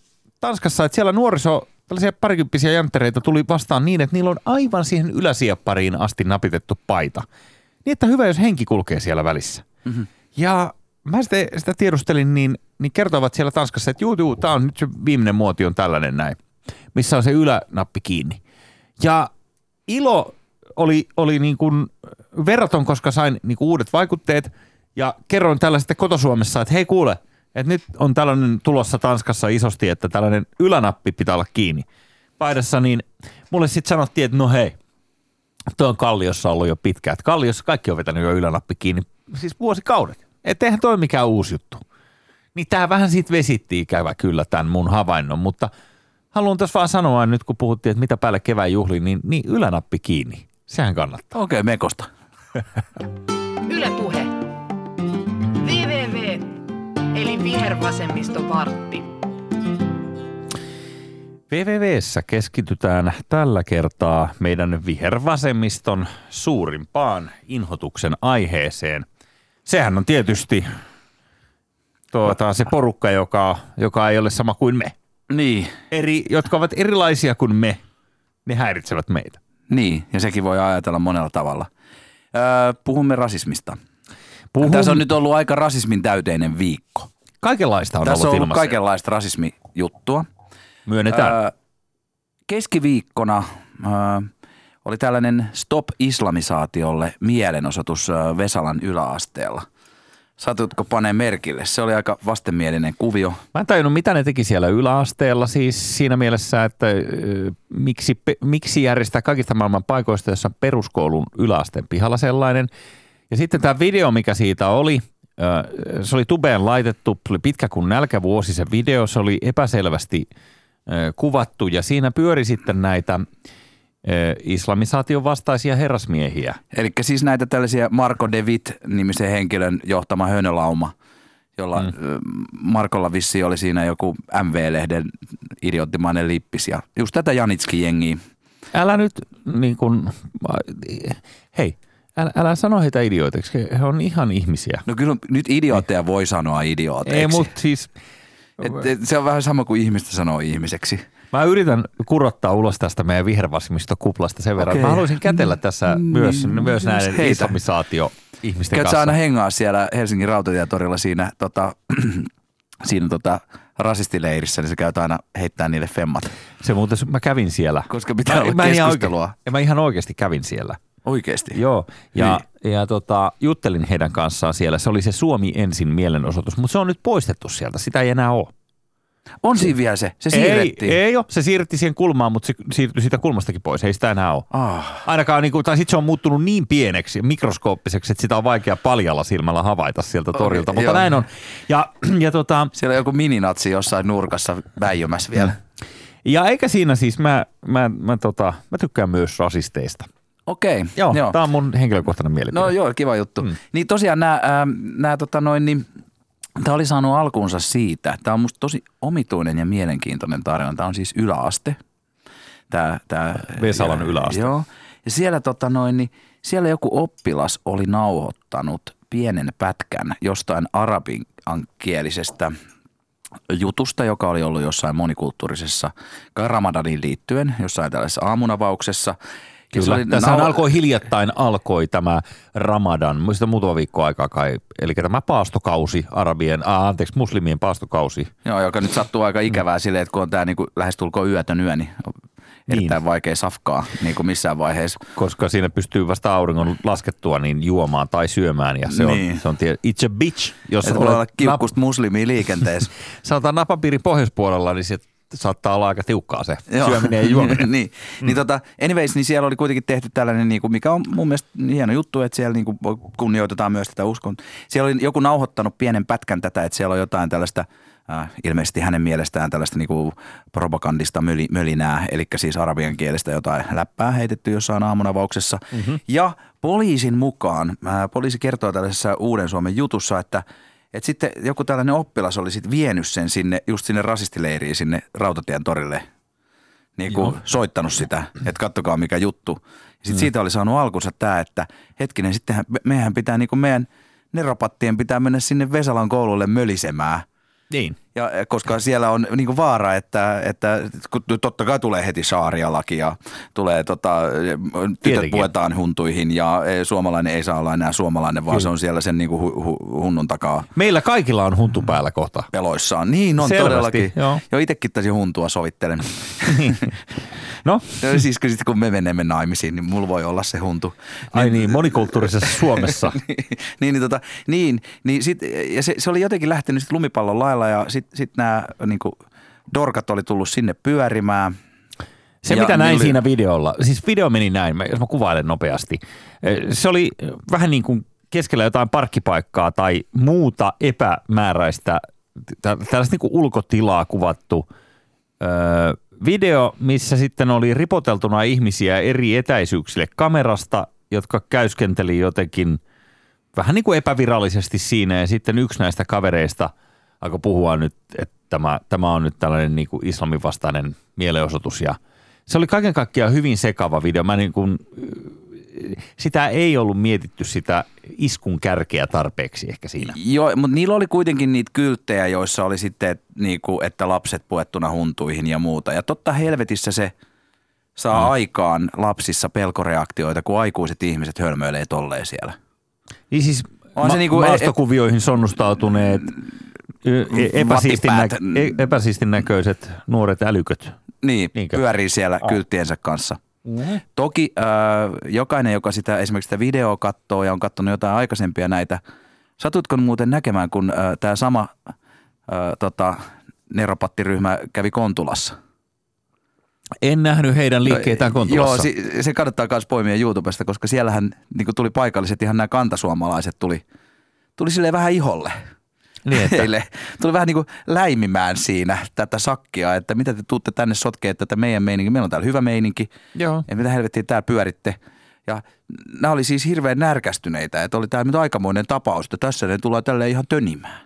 Tanskassa, että siellä nuoriso, tällaisia parikymppisiä janttereita tuli vastaan niin, että niillä on aivan siihen yläsieppariin asti napitettu paita. Niin, että hyvä, jos henki kulkee siellä välissä. Mm-hmm. Ja mä sitä, sitä tiedustelin, niin, niin kertovat siellä Tanskassa, että juu, juu, tämä on nyt se viimeinen muoti on tällainen näin, missä on se ylänappi kiinni. Ja ilo oli, oli niin kuin verraton, koska sain niin kuin uudet vaikutteet ja kerroin tällä sitten kotosuomessa, että hei kuule, että nyt on tällainen tulossa Tanskassa isosti, että tällainen ylänappi pitää olla kiinni paidassa, niin mulle sitten sanottiin, että no hei, tuo on Kalliossa ollut jo pitkään. Kalliossa kaikki on vetänyt jo ylänappi kiinni, siis vuosikaudet. Että eihän toi mikään uusi juttu. Niin tämä vähän siitä vesitti ikävä kyllä tämän mun havainnon, mutta haluan tässä vaan sanoa nyt, kun puhuttiin, että mitä päälle kevään juhliin, niin, niin ylänappi kiinni. Sehän kannattaa. Okei, okay, mekosta. Yle Puhe. VVV, eli vihervasemmisto vartti. VVVssä keskitytään tällä kertaa meidän vihervasemmiston suurimpaan inhotuksen aiheeseen. Sehän on tietysti tuota, se porukka, joka, joka ei ole sama kuin me. Niin, Eri, jotka ovat erilaisia kuin me, ne häiritsevät meitä. niin, ja sekin voi ajatella monella tavalla. Öö, puhumme rasismista. Puhun, Tässä on nyt ollut aika rasismin täyteinen viikko. kaikenlaista on Tässä on ollut ollut ilmassa. kaikenlaista rasismijuttua. Myönnetään. Öö, keskiviikkona öö, oli tällainen Stop Islamisaatiolle mielenosoitus Vesalan yläasteella. Satutko panee merkille? Se oli aika vastenmielinen kuvio. Mä en tajunnut, mitä ne teki siellä yläasteella, siis siinä mielessä, että miksi, miksi järjestää kaikista maailman paikoista, jossa on peruskoulun yläasteen pihalla sellainen. Ja sitten tämä video, mikä siitä oli, se oli tubeen laitettu, oli pitkä kuin nälkävuosi se video, se oli epäselvästi kuvattu ja siinä pyöri sitten näitä islamisaation vastaisia herrasmiehiä. Eli siis näitä tällaisia Marko De Witt-nimisen henkilön johtama hönölauma, jolla mm. Markolla vissi oli siinä joku MV-lehden idioottimainen lippis. Ja just tätä Janitski-jengiä. Älä nyt niin kuin, hei, älä, älä sano heitä idiootiksi, he he on ihan ihmisiä. No kyllä nyt idiootteja voi sanoa idiooteiksi. Ei, mutta siis Et, et, se on vähän sama kuin ihmistä sanoo ihmiseksi. Mä yritän kurottaa ulos tästä meidän vihervasemmistokuplasta sen verran. Okei. Mä haluaisin kätellä tässä myös, myös näiden heitä. islamisaatio ihmisten kanssa. aina hengaa siellä Helsingin rautatietorilla siinä, tota, siinä tota, rasistileirissä, niin sä käyt aina heittää niille femmat. Se muuten, mä kävin siellä. Koska pitää olla mä ihan keskustelua. Oikein, ja mä ihan oikeasti kävin siellä. Oikeesti. Joo, ja, Niin. ja tota, juttelin heidän kanssaan siellä. Se oli se Suomi ensin mielenosoitus, mutta se on nyt poistettu sieltä. Sitä ei enää ole. On siinä vielä se. Se Ei, siirrettiin. ei ole. Se siirrettiin siihen kulmaan, mutta se siirtyi siitä kulmastakin pois. Ei sitä enää ole. Ah. Ainakaan, niin kuin, tai sitten se on muuttunut niin pieneksi, mikroskooppiseksi, että sitä on vaikea paljalla silmällä havaita sieltä torilta. Okei, mutta joo. näin on. Ja, ja, tota, Siellä on joku mininatsi jossain nurkassa väijymässä vielä. ja eikä siinä siis, mä, mä, mä, tota, mä tykkään myös rasisteista. Okei. Joo, joo. tämä on mun henkilökohtainen mielipide. No joo, kiva juttu. Mm. Niin tosiaan nämä, nämä tota noin, niin, tämä oli saanut alkuunsa siitä. Tämä on musta tosi omituinen ja mielenkiintoinen tarina. Tämä on siis yläaste. Tämä, tämä, Vesalan ja- yläaste. Joo. Ja siellä, tota noin, niin, siellä joku oppilas oli nauhoittanut pienen pätkän jostain arabinkielisestä jutusta, joka oli ollut jossain monikulttuurisessa Ramadaniin liittyen, jossain tällaisessa aamunavauksessa. Ja se Kyllä. oli Tässä nau- alkoi hiljattain alkoi tämä Ramadan, muista muutama viikko aikaa kai, eli tämä paastokausi, arabien, ah, anteeksi, muslimien paastokausi. Joo, joka nyt sattuu aika ikävää silleen, että kun on tämä niinku lähestulkoon yötön yö, niin on erittäin Niin. vaikea safkaa niin kuin missään vaiheessa. koska siinä pystyy vasta auringon laskettua niin juomaan tai syömään ja se Niin. on, se on tie, it's a bitch. Jos Että voi olla kiukkusta muslimia liikenteessä. nap, sanotaan napapiirin pohjoispuolella, niin se saattaa olla aika tiukkaa se syöminen ja juominen. niin, mm. niin tota, anyways, niin siellä oli kuitenkin tehty tällainen, niin kuin, mikä on mun mielestä hieno juttu, että siellä niin kuin, kunnioitetaan myös tätä uskon. Siellä oli joku nauhoittanut pienen pätkän tätä, että siellä on jotain tällaista, äh, ilmeisesti hänen mielestään tällaista niin kuin propagandista möli, mölinää, eli siis arabian kielestä jotain läppää heitetty jossain aamunavauksessa. Mm-hmm. Ja poliisin mukaan, äh, poliisi kertoo tällaisessa Uuden Suomen jutussa, että että sitten joku tällainen oppilas oli sitten vienyt sen sinne, just sinne rasistileiriin, sinne Rautatien torille niin kuin soittanut sitä, että kattokaa mikä juttu. Ja sitten mm. siitä oli saanut alkunsa tämä, että hetkinen, sittenhän me- meidän pitää niin kuin meidän neropattien pitää mennä sinne Vesalan koululle mölisemään. Niin. Ja, eh, koska siellä on niin kuin vaara, että, että kun totta kai tulee heti saaria-laki ja tulee tota, tytöt Tietenkin. puetaan huntuihin ja eh, suomalainen ei saa olla enää suomalainen, vaan Kyllä. se on siellä sen niin kuin hu, hu, hunnun takaa Meillä kaikilla on huntu päällä kohta. peloissaan. Niin on Selvästi, todellakin. joo. Jo itsekin taisin huntua sovittelen. No, No, siis kun, sit, kun me menemme naimisiin, niin mulla voi olla se huntu. ai niin, monikulttuurisessa Suomessa. niin, niin, tota, niin, niin sit, ja se, se, oli jotenkin lähtenyt sit lumipallon lailla ja sitten sit nämä niinku, dorkat oli tullut sinne pyörimään. Se, Ja mitä näin oli- siinä videolla, siis video meni näin, jos mä kuvailen nopeasti. Se oli vähän niin kuin keskellä jotain parkkipaikkaa tai muuta epämääräistä, tä- tällaista niin kuin ulkotilaa kuvattu öö, video, missä sitten oli ripoteltuna ihmisiä eri etäisyyksille kamerasta, jotka käyskenteli jotenkin vähän niin kuin epävirallisesti siinä ja sitten yksi näistä kavereista alkoi puhua nyt, että tämä, tämä on nyt tällainen niin kuin islamin vastainen mielenosoitus ja se oli kaiken kaikkiaan hyvin sekava video. Mä niin kuin, sitä ei ollut mietitty sitä iskun kärkeä tarpeeksi ehkä siinä. Joo, mutta niillä oli kuitenkin niitä kylttejä, joissa oli sitten, et, niinku, että lapset puettuna huntuihin ja muuta. Ja totta helvetissä se saa mm. aikaan lapsissa pelkoreaktioita, kun aikuiset ihmiset hölmöilee tolleen siellä. Niin siis On se ma- niinku- maastokuvioihin sonnustautuneet ö, e- epäsiistin, nä- Vatipäät. e- epäsiistin näköiset nuoret älyköt. Niin, Niinkö? pyörii siellä kylttiensä kanssa. Mm-hmm. Toki äh, jokainen, joka sitä esimerkiksi sitä videoa katsoo ja on katsonut jotain aikaisempia näitä, satutko muuten näkemään, kun äh, tämä sama äh, tota, neropattiryhmä kävi Kontulassa? En nähnyt heidän liikkeitään Kontulassa. Joo, si- se kannattaa myös poimia YouTubesta, koska siellähän niin tuli paikalliset, ihan nämä kantasuomalaiset tuli, tuli silleen vähän iholle. Niin, että- Heille tuli vähän niin kuin läimimään siinä tätä sakkia, että mitä te tuutte tänne sotkeen tätä meidän meininki. Meillä on täällä hyvä meininki. Joo. Ja mitä helvettiä täällä pyöritte. Ja nämä oli siis hirveän närkästyneitä, että oli tämä nyt aikamoinen tapaus, että tässä ne tulee tälle ihan tönimään.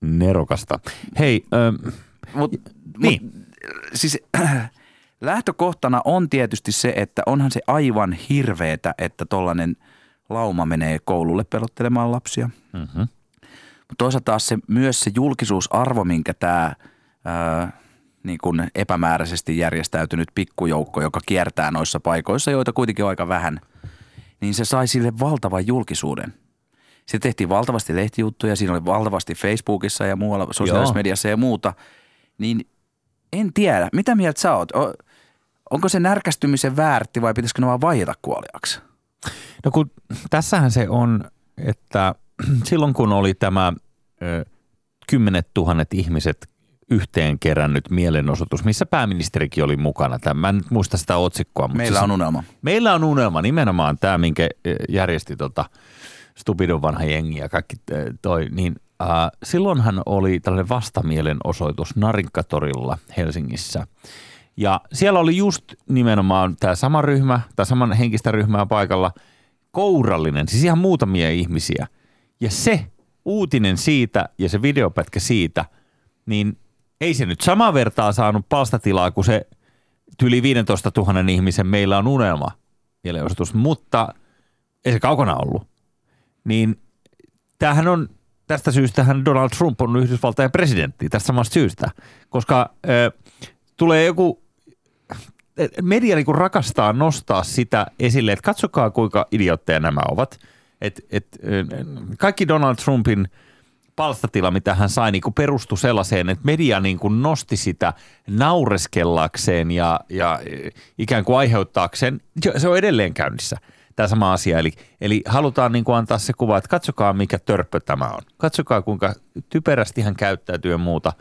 Nerokasta. Hei, ö, Mut, Niin. mut, siis lähtökohtana on tietysti se, että onhan se aivan hirveetä, että tollainen lauma menee koululle pelottelemaan lapsia. mhm. Toisaalta taas se, myös se julkisuusarvo, minkä tämä niin kuin epämääräisesti järjestäytynyt pikkujoukko, joka kiertää noissa paikoissa, joita kuitenkin on aika vähän, niin se sai sille valtavan julkisuuden. Se tehtiin valtavasti lehtijuttuja, siinä oli valtavasti Facebookissa ja muualla sosiaalisessa Joo. mediassa ja muuta. Niin en tiedä, mitä mieltä sä oot? Onko se närkästymisen väärti vai pitäisikö ne vaan vaieta kuoliaksi? No kun tässähän se on, että silloin kun oli tämä kymmenet tuhannet ihmiset yhteen kerännyt mielenosoitus, missä pääministerikin oli mukana. Tämä, mä en nyt muista sitä otsikkoa. Mutta Meillä siis, on unelma. Meillä on unelma, nimenomaan tämä, minkä järjesti tota Stupidon vanha jengi ja kaikki toi, niin äh, silloinhan oli tällainen vastamielenosoitus Narinkatorilla Helsingissä. Ja siellä oli just nimenomaan tämä sama ryhmä, tai saman henkistä ryhmää paikalla, kourallinen, siis ihan muutamia ihmisiä. Ja se uutinen siitä ja se videopätkä siitä, niin ei se nyt samaa vertaa saanut palstatilaa kuin se yli 15 000 ihmisen Meillä on unelma mielenosoitus, mutta ei se kaukana ollut. Niin tämähän on, tästä syystähän Donald Trump on Yhdysvaltain presidentti, tästä samasta syystä, koska ö, tulee joku media niin rakastaa nostaa sitä esille, että katsokaa kuinka idiotteja nämä ovat. Et, et, kaikki Donald Trumpin palstatila, mitä hän sai, niin kuin perustui sellaiseen, että media niin kuin nosti sitä naureskellakseen ja, ja ikään kuin aiheuttaakseen. Se on edelleen käynnissä tämä sama asia. Eli, eli halutaan niin kuin antaa se kuva, että katsokaa mikä törppö tämä on. Katsokaa kuinka typerästi hän käyttäytyy ja muuta.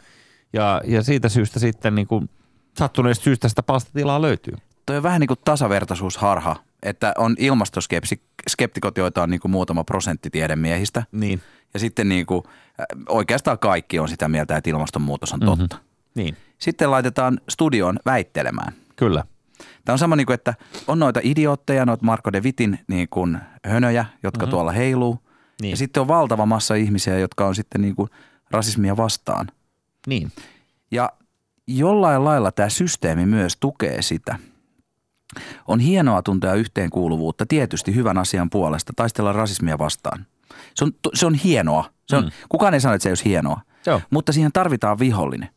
Ja, ja siitä syystä sitten niin kuin sattuneesta syystä sitä palstatilaa löytyy. Toi on vähän niin kuin tasavertaisuusharha, että on ilmastoskeptikot, joita on niin kuin muutama prosentti tiedemiehistä. Niin. Ja sitten niin kuin, oikeastaan kaikki on sitä mieltä, että ilmastonmuutos on totta. Mm-hmm. Niin. Sitten laitetaan studioon väittelemään. Kyllä. Tämä on sama niin kuin, että on noita idiootteja, noita Marko de Vitin niin kuin hönöjä, jotka mm-hmm. tuolla heiluu. Niin. Ja sitten on valtava massa ihmisiä, jotka on sitten niin kuin rasismia vastaan. Niin. Ja jollain lailla tämä systeemi myös tukee sitä. On hienoa tuntea yhteenkuuluvuutta tietysti hyvän asian puolesta, taistella rasismia vastaan. Se on, se on hienoa. Se on, mm. Kukaan ei sano, että se ei olisi hienoa. Joo. Mutta siihen tarvitaan vihollinen.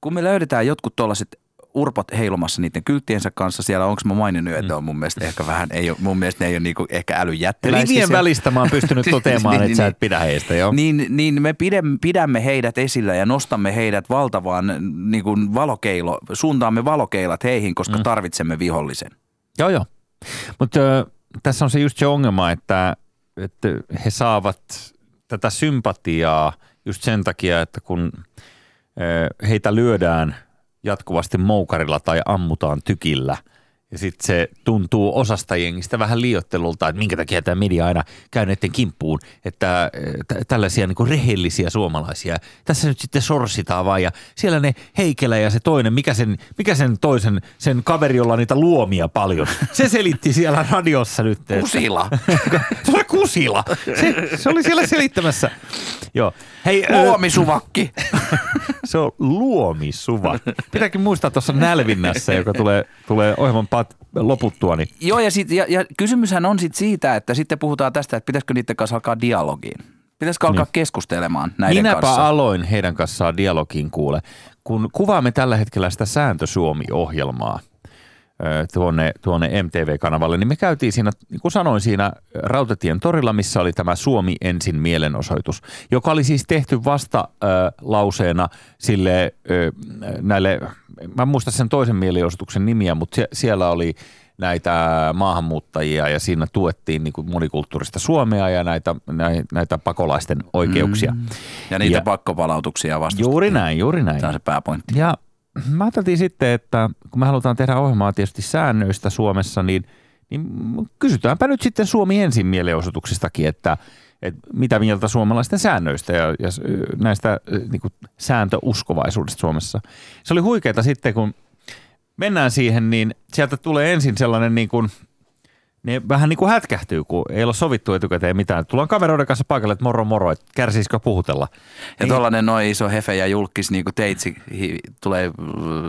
Kun me löydetään jotkut tuollaiset urpot heilumassa niiden kylttiensä kanssa siellä. Onko mä maininnut, että mm. on mun mielestä ehkä vähän, ei ole, mun mielestä ne ei ole niinku ehkä älyjättiläisiä. Rivien välistä mä oon pystynyt toteamaan, niin, että sä et pidä heistä, joo. Niin, niin me pidämme heidät esillä ja nostamme heidät valtavaan niin kuin valokeilo, suuntaamme valokeilat heihin, koska mm. tarvitsemme vihollisen. Joo, joo. Mutta tässä on se just se ongelma, että, että he saavat tätä sympatiaa just sen takia, että kun heitä lyödään – jatkuvasti moukarilla tai ammutaan tykillä. Ja sitten se tuntuu osasta jengistä vähän liiottelulta, että minkä takia tämä media aina käy näiden kimppuun, että t- tällaisia niin rehellisiä suomalaisia. Tässä nyt sitten sorsitaan vaan ja siellä ne Heikelä ja se toinen, mikä sen, mikä sen toisen, sen kaveri, jolla niitä luomia paljon. Se selitti siellä radiossa nyt. Että, kusila. se oli kusila. Se, se oli siellä selittämässä. Joo. Hei, Luomisuvakki. se on luomisuvakki. Pitääkin muistaa tuossa nälvinnässä, joka tulee, tulee ohjelman pat, loputtua. Niin. Joo, ja, sit, ja, ja kysymyshän on sit siitä, että sitten puhutaan tästä, että pitäisikö niiden kanssa alkaa dialogiin. Pitäisikö alkaa niin. keskustelemaan näiden Minäpä kanssa? aloin heidän kanssaan dialogiin kuule. Kun kuvaamme tällä hetkellä sitä Sääntö Suomi-ohjelmaa – tuonne, tuonne MTV-kanavalle, niin me käytiin siinä, niin kuin sanoin, siinä Rautatien torilla, missä oli tämä Suomi ensin mielenosoitus, joka oli siis tehty vasta äh, lauseena sille äh, näille, mä en muista sen toisen mielenosoituksen nimiä, mutta sie, siellä oli näitä maahanmuuttajia ja siinä tuettiin niin kuin monikulttuurista Suomea ja näitä, näitä, näitä pakolaisten oikeuksia. Mm. Ja niitä ja, pakkopalautuksia vastustettiin. Juuri näin, juuri näin. Tämä on se pääpointti. Ja mä ajattelin sitten, että kun me halutaan tehdä ohjelmaa tietysti säännöistä Suomessa, niin, niin kysytäänpä nyt sitten Suomi ensin mielenosoituksistakin, että, että mitä mieltä suomalaisten säännöistä ja, ja näistä niin kuin sääntöuskovaisuudesta Suomessa. Se oli huikeeta sitten, kun mennään siihen, niin sieltä tulee ensin sellainen niin kuin – ne vähän niin kuin hätkähtyy, kun ei ole sovittu etukäteen mitään. Tullaan kaveroiden kanssa paikalle, että moro moro, että kärsisikö puhutella. Ja niin. tuollainen noin iso hefe ja julkis niin kuin teitsi hi, tulee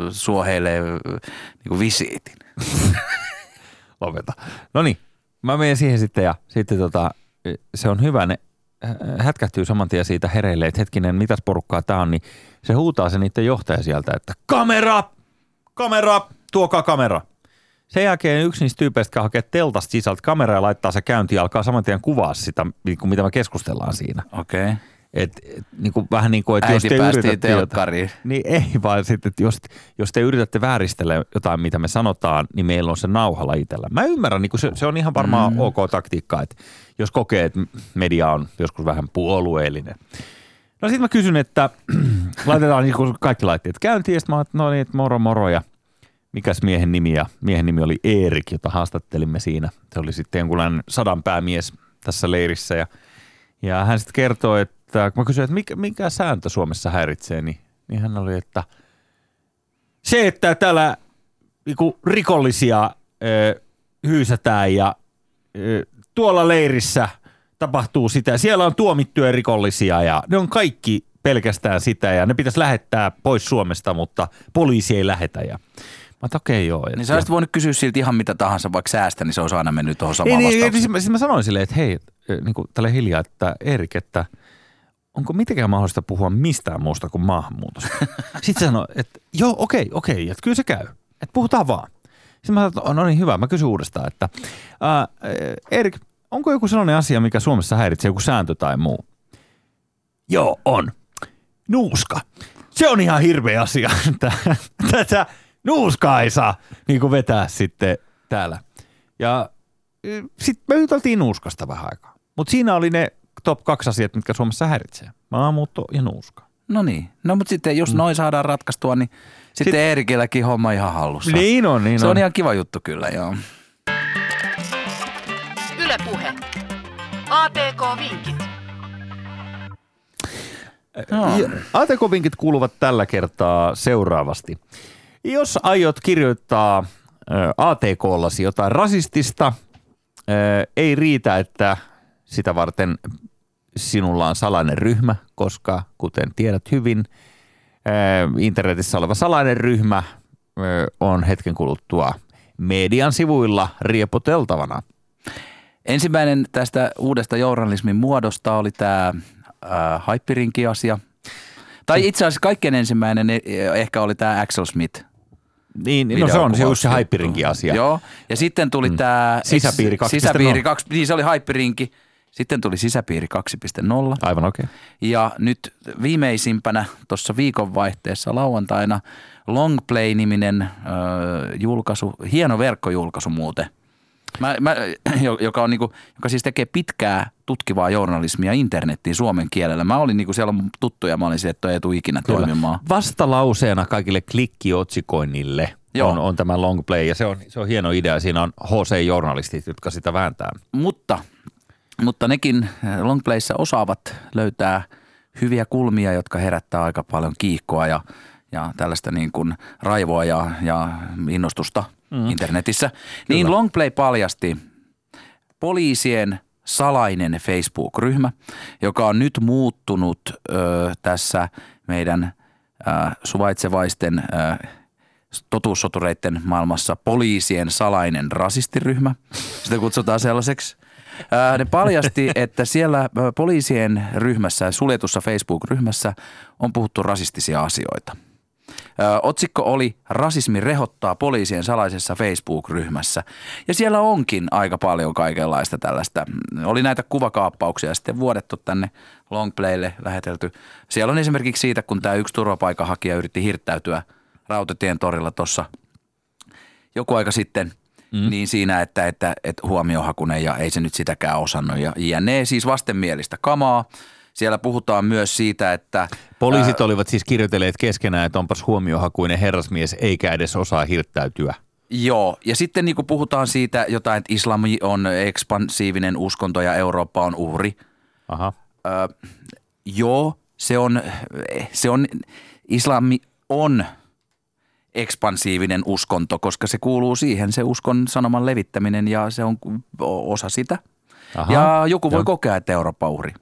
suoheille niin kuin visiitin. Lopeta. No niin, mä menen siihen sitten ja sitten tota, se on hyvä, ne hätkähtyy saman tien siitä hereille, että hetkinen, mitäs porukkaa tää on, niin se huutaa se niiden johtaja sieltä, että kamera, kamera, tuokaa kamera. Sen jälkeen yksi niistä tyypeistä hakee teltasta sisältä kameraa ja laittaa se käynti ja alkaa saman tien kuvaa sitä, niin kuin mitä me keskustellaan siinä. Okei. Okay. Et, et, niin kuin, vähän niin kuin, että jos te yritätte jotain, niin ei vaan sitten, että jos, jos te yritätte vääristellä jotain, mitä me sanotaan, niin meillä on se nauhalla itsellä. Mä ymmärrän, niin kuin se, se on ihan varmaan mm. ok taktiikka, että jos kokee, että media on joskus vähän puolueellinen. No sitten mä kysyn, että laitetaan niin kuin kaikki laitteet käyntiin, ja sitten mä no niin, että moro moro, ja mikäs miehen nimi, ja miehen nimi oli Eerik, jota haastattelimme siinä. Se oli sitten jonkunlainen sadan päämies tässä leirissä, ja, ja hän sitten kertoi, että kun mä kysyin, että mikä, mikä sääntö Suomessa häiritsee, niin, niin hän oli, että se, että täällä niinku rikollisia ö, hyysätään ja ö, tuolla leirissä tapahtuu sitä. Siellä on tuomittuja rikollisia ja ne on kaikki pelkästään sitä ja ne pitäisi lähettää pois Suomesta, mutta poliisi ei lähetä. Ja Mä okei okay, joo. Niin sä olisit voinut kysyä siltä ihan mitä tahansa, vaikka säästä, niin se olisi aina mennyt tuohon samaan niin, niin, siis, mä, siis mä sanoin silleen, että hei, niin kuin tälle hiljaa, että Erik, että onko mitenkään mahdollista puhua mistään muusta kuin maahanmuutosta? Sitten sanoi, että joo, okei, okay, okei, okay, että kyllä se käy. Että puhutaan vaan. Sitten mä sanoin, no niin hyvä, mä kysyn uudestaan, että ää, Erik, onko joku sellainen asia, mikä Suomessa häiritsee, joku sääntö tai muu? Joo, on. Nuuska. Se on ihan hirveä asia. Tätä saa niin kuin vetää sitten täällä. Ja sitten me juteltiin nuuskasta vähän aikaa. Mutta siinä oli ne top kaksi asiat, mitkä Suomessa häiritsee. Maahanmuutto ja nuuska. No niin. No mutta sitten jos mm. noin saadaan ratkaistua, niin sitten Sit- Eerikilläkin homma ihan hallussa. Niin on, niin Se on. on ihan kiva juttu kyllä, joo. Yle Puhe. ATK-vinkit. Ja ATK-vinkit kuuluvat tällä kertaa seuraavasti. Jos aiot kirjoittaa ATK-lasi jotain rasistista, ei riitä, että sitä varten sinulla on salainen ryhmä, koska kuten tiedät hyvin, internetissä oleva salainen ryhmä on hetken kuluttua median sivuilla riepoteltavana. Ensimmäinen tästä uudesta journalismin muodosta oli tämä äh, haippirinki-asia. Tai itse asiassa kaikkein ensimmäinen eh, ehkä oli tämä Axel Smith. Niin, no se on se just se haippirinkin asia. Joo, ja sitten tuli mm. tämä... Sisäpiiri 2.0. Sisäpiiri 2, niin se oli haippirinki. Sitten tuli sisäpiiri 2.0. Aivan oikein. Ja nyt viimeisimpänä tuossa viikonvaihteessa lauantaina Longplay-niminen ö, julkaisu, hieno verkkojulkaisu muuten. Mä, mä, jo- joka, on niinku, joka siis tekee pitkää tutkivaa journalismia internettiin suomen kielellä. Mä olin niinku, siellä on tuttuja, mä olin se, että ei tule ikinä Kyllä. toimimaan. Vastalauseena kaikille klikkiotsikoinnille Joo. on, on tämä long play ja se on, se on hieno idea. Siinä on HC-journalistit, jotka sitä vääntää. Mutta, mutta nekin äh, longplayissa osaavat löytää hyviä kulmia, jotka herättää aika paljon kiihkoa ja, ja tällaista niin kuin raivoa ja, ja innostusta mm. internetissä. Niin longplay paljasti poliisien salainen Facebook-ryhmä, joka on nyt muuttunut ö, tässä meidän ö, suvaitsevaisten ö, totuussotureiden maailmassa poliisien salainen rasistiryhmä. Sitä kutsutaan sellaiseksi. Ää, Ne paljasti, että siellä ö, poliisien ryhmässä, suljetussa Facebook-ryhmässä on puhuttu rasistisia asioita. Otsikko oli Rasismi rehottaa poliisien salaisessa Facebook-ryhmässä. Ja siellä onkin aika paljon kaikenlaista tällaista. Oli näitä kuvakaappauksia sitten vuodettu tänne Longplaylle lähetelty. Siellä on esimerkiksi siitä, kun tämä yksi turvapaikanhakija yritti hirttäytyä Rautatien torilla tuossa joku aika sitten, mm. niin siinä, että, että, että huomiohakunen ja ei se nyt sitäkään osannut. Ja jne. siis vastenmielistä kamaa. Siellä puhutaan myös siitä, että Poliisit olivat siis kirjoitelleet keskenään, että onpas huomiohakuinen herrasmies eikä edes osaa hirttäytyä. Joo, ja sitten niin kuin puhutaan siitä jotain, että islami on ekspansiivinen uskonto ja Eurooppa on uhri. Aha. Ö, joo, se on, se on, islami on ekspansiivinen uskonto, koska se kuuluu siihen, se uskon sanoman levittäminen ja se on osa sitä. Aha. Ja joku voi Joo. kokea, että Eurooppa uhri.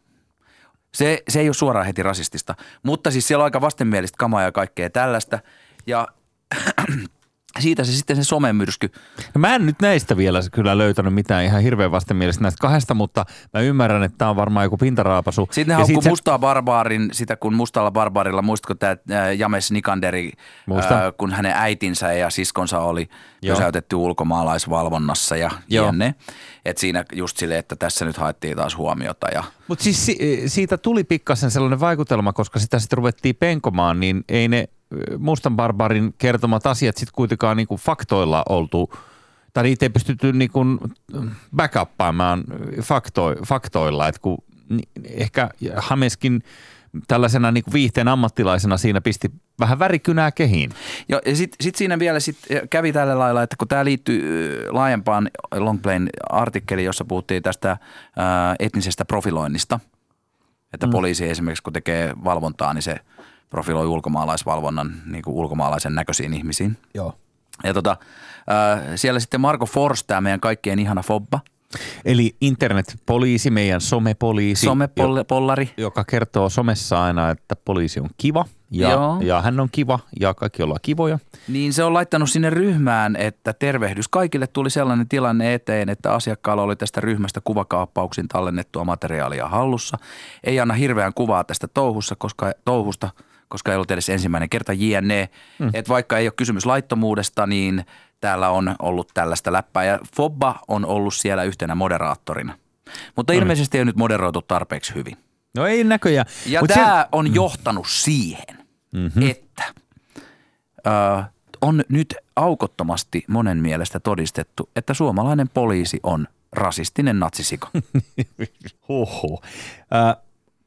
Se, se ei ole suoraan heti rasistista, mutta siis siellä on aika vastenmielistä kamaa ja kaikkea tällaista. Ja siitä se sitten se somemyrsky. No mä en nyt näistä vielä kyllä löytänyt mitään ihan hirveän vastenmielistä näistä kahdesta, mutta mä ymmärrän, että tämä on varmaan joku pintaraapasu. Sitten ne haukkuu sit se- mustaa barbaarin, sitä kun mustalla barbaarilla, muistatko tämä James Nikanderi, ää, kun hänen äitinsä ja siskonsa oli Joo. pysäytetty ulkomaalaisvalvonnassa ja Joo. jne. Että siinä just silleen, että tässä nyt haettiin taas huomiota ja Mutta siis si- siitä tuli pikkasen sellainen vaikutelma, koska sitä sitten ruvettiin penkomaan, niin ei ne Mustan Barbarin kertomat asiat sitten kuitenkaan niinku faktoilla oltu, tai niitä ei pystytty niinku backuppaamaan fakto, faktoilla, että kun ehkä Hameskin tällaisena niinku viihteen ammattilaisena siinä pisti vähän värikynää kehiin. Ja, ja sitten sit siinä vielä sit kävi tällä lailla, että kun tämä liittyy laajempaan Longplayn artikkeliin, jossa puhuttiin tästä ää, etnisestä profiloinnista, että mm. poliisi esimerkiksi kun tekee valvontaa, niin se profiloi ulkomaalaisvalvonnan niin kuin ulkomaalaisen näköisiin ihmisiin. Joo. Ja tota, ää, siellä sitten Marko Fors, tämä meidän kaikkien ihana Fobba, Eli internetpoliisi, meidän somepoliisi, jo- somepollari, joka kertoo somessa aina, että poliisi on kiva ja, Joo. ja hän on kiva ja kaikki ollaan kivoja. Niin se on laittanut sinne ryhmään, että tervehdys. Kaikille tuli sellainen tilanne eteen, että asiakkaalla oli tästä ryhmästä kuvakaappauksin tallennettua materiaalia hallussa. Ei anna hirveän kuvaa tästä touhussa, koska, touhusta, koska ei ollut edes ensimmäinen kerta JNE. Mm. Että vaikka ei ole kysymys laittomuudesta, niin täällä on ollut tällaista läppää ja Fobba on ollut siellä yhtenä moderaattorina. Mutta No ilmeisesti ei ole nyt moderoitu tarpeeksi hyvin. No ei näköjään. Ja Mut tämä se- on johtanut siihen, Mhm. että ö, on nyt aukottomasti monen mielestä todistettu, että suomalainen poliisi on rasistinen natsisika. Huhhuh. Äh,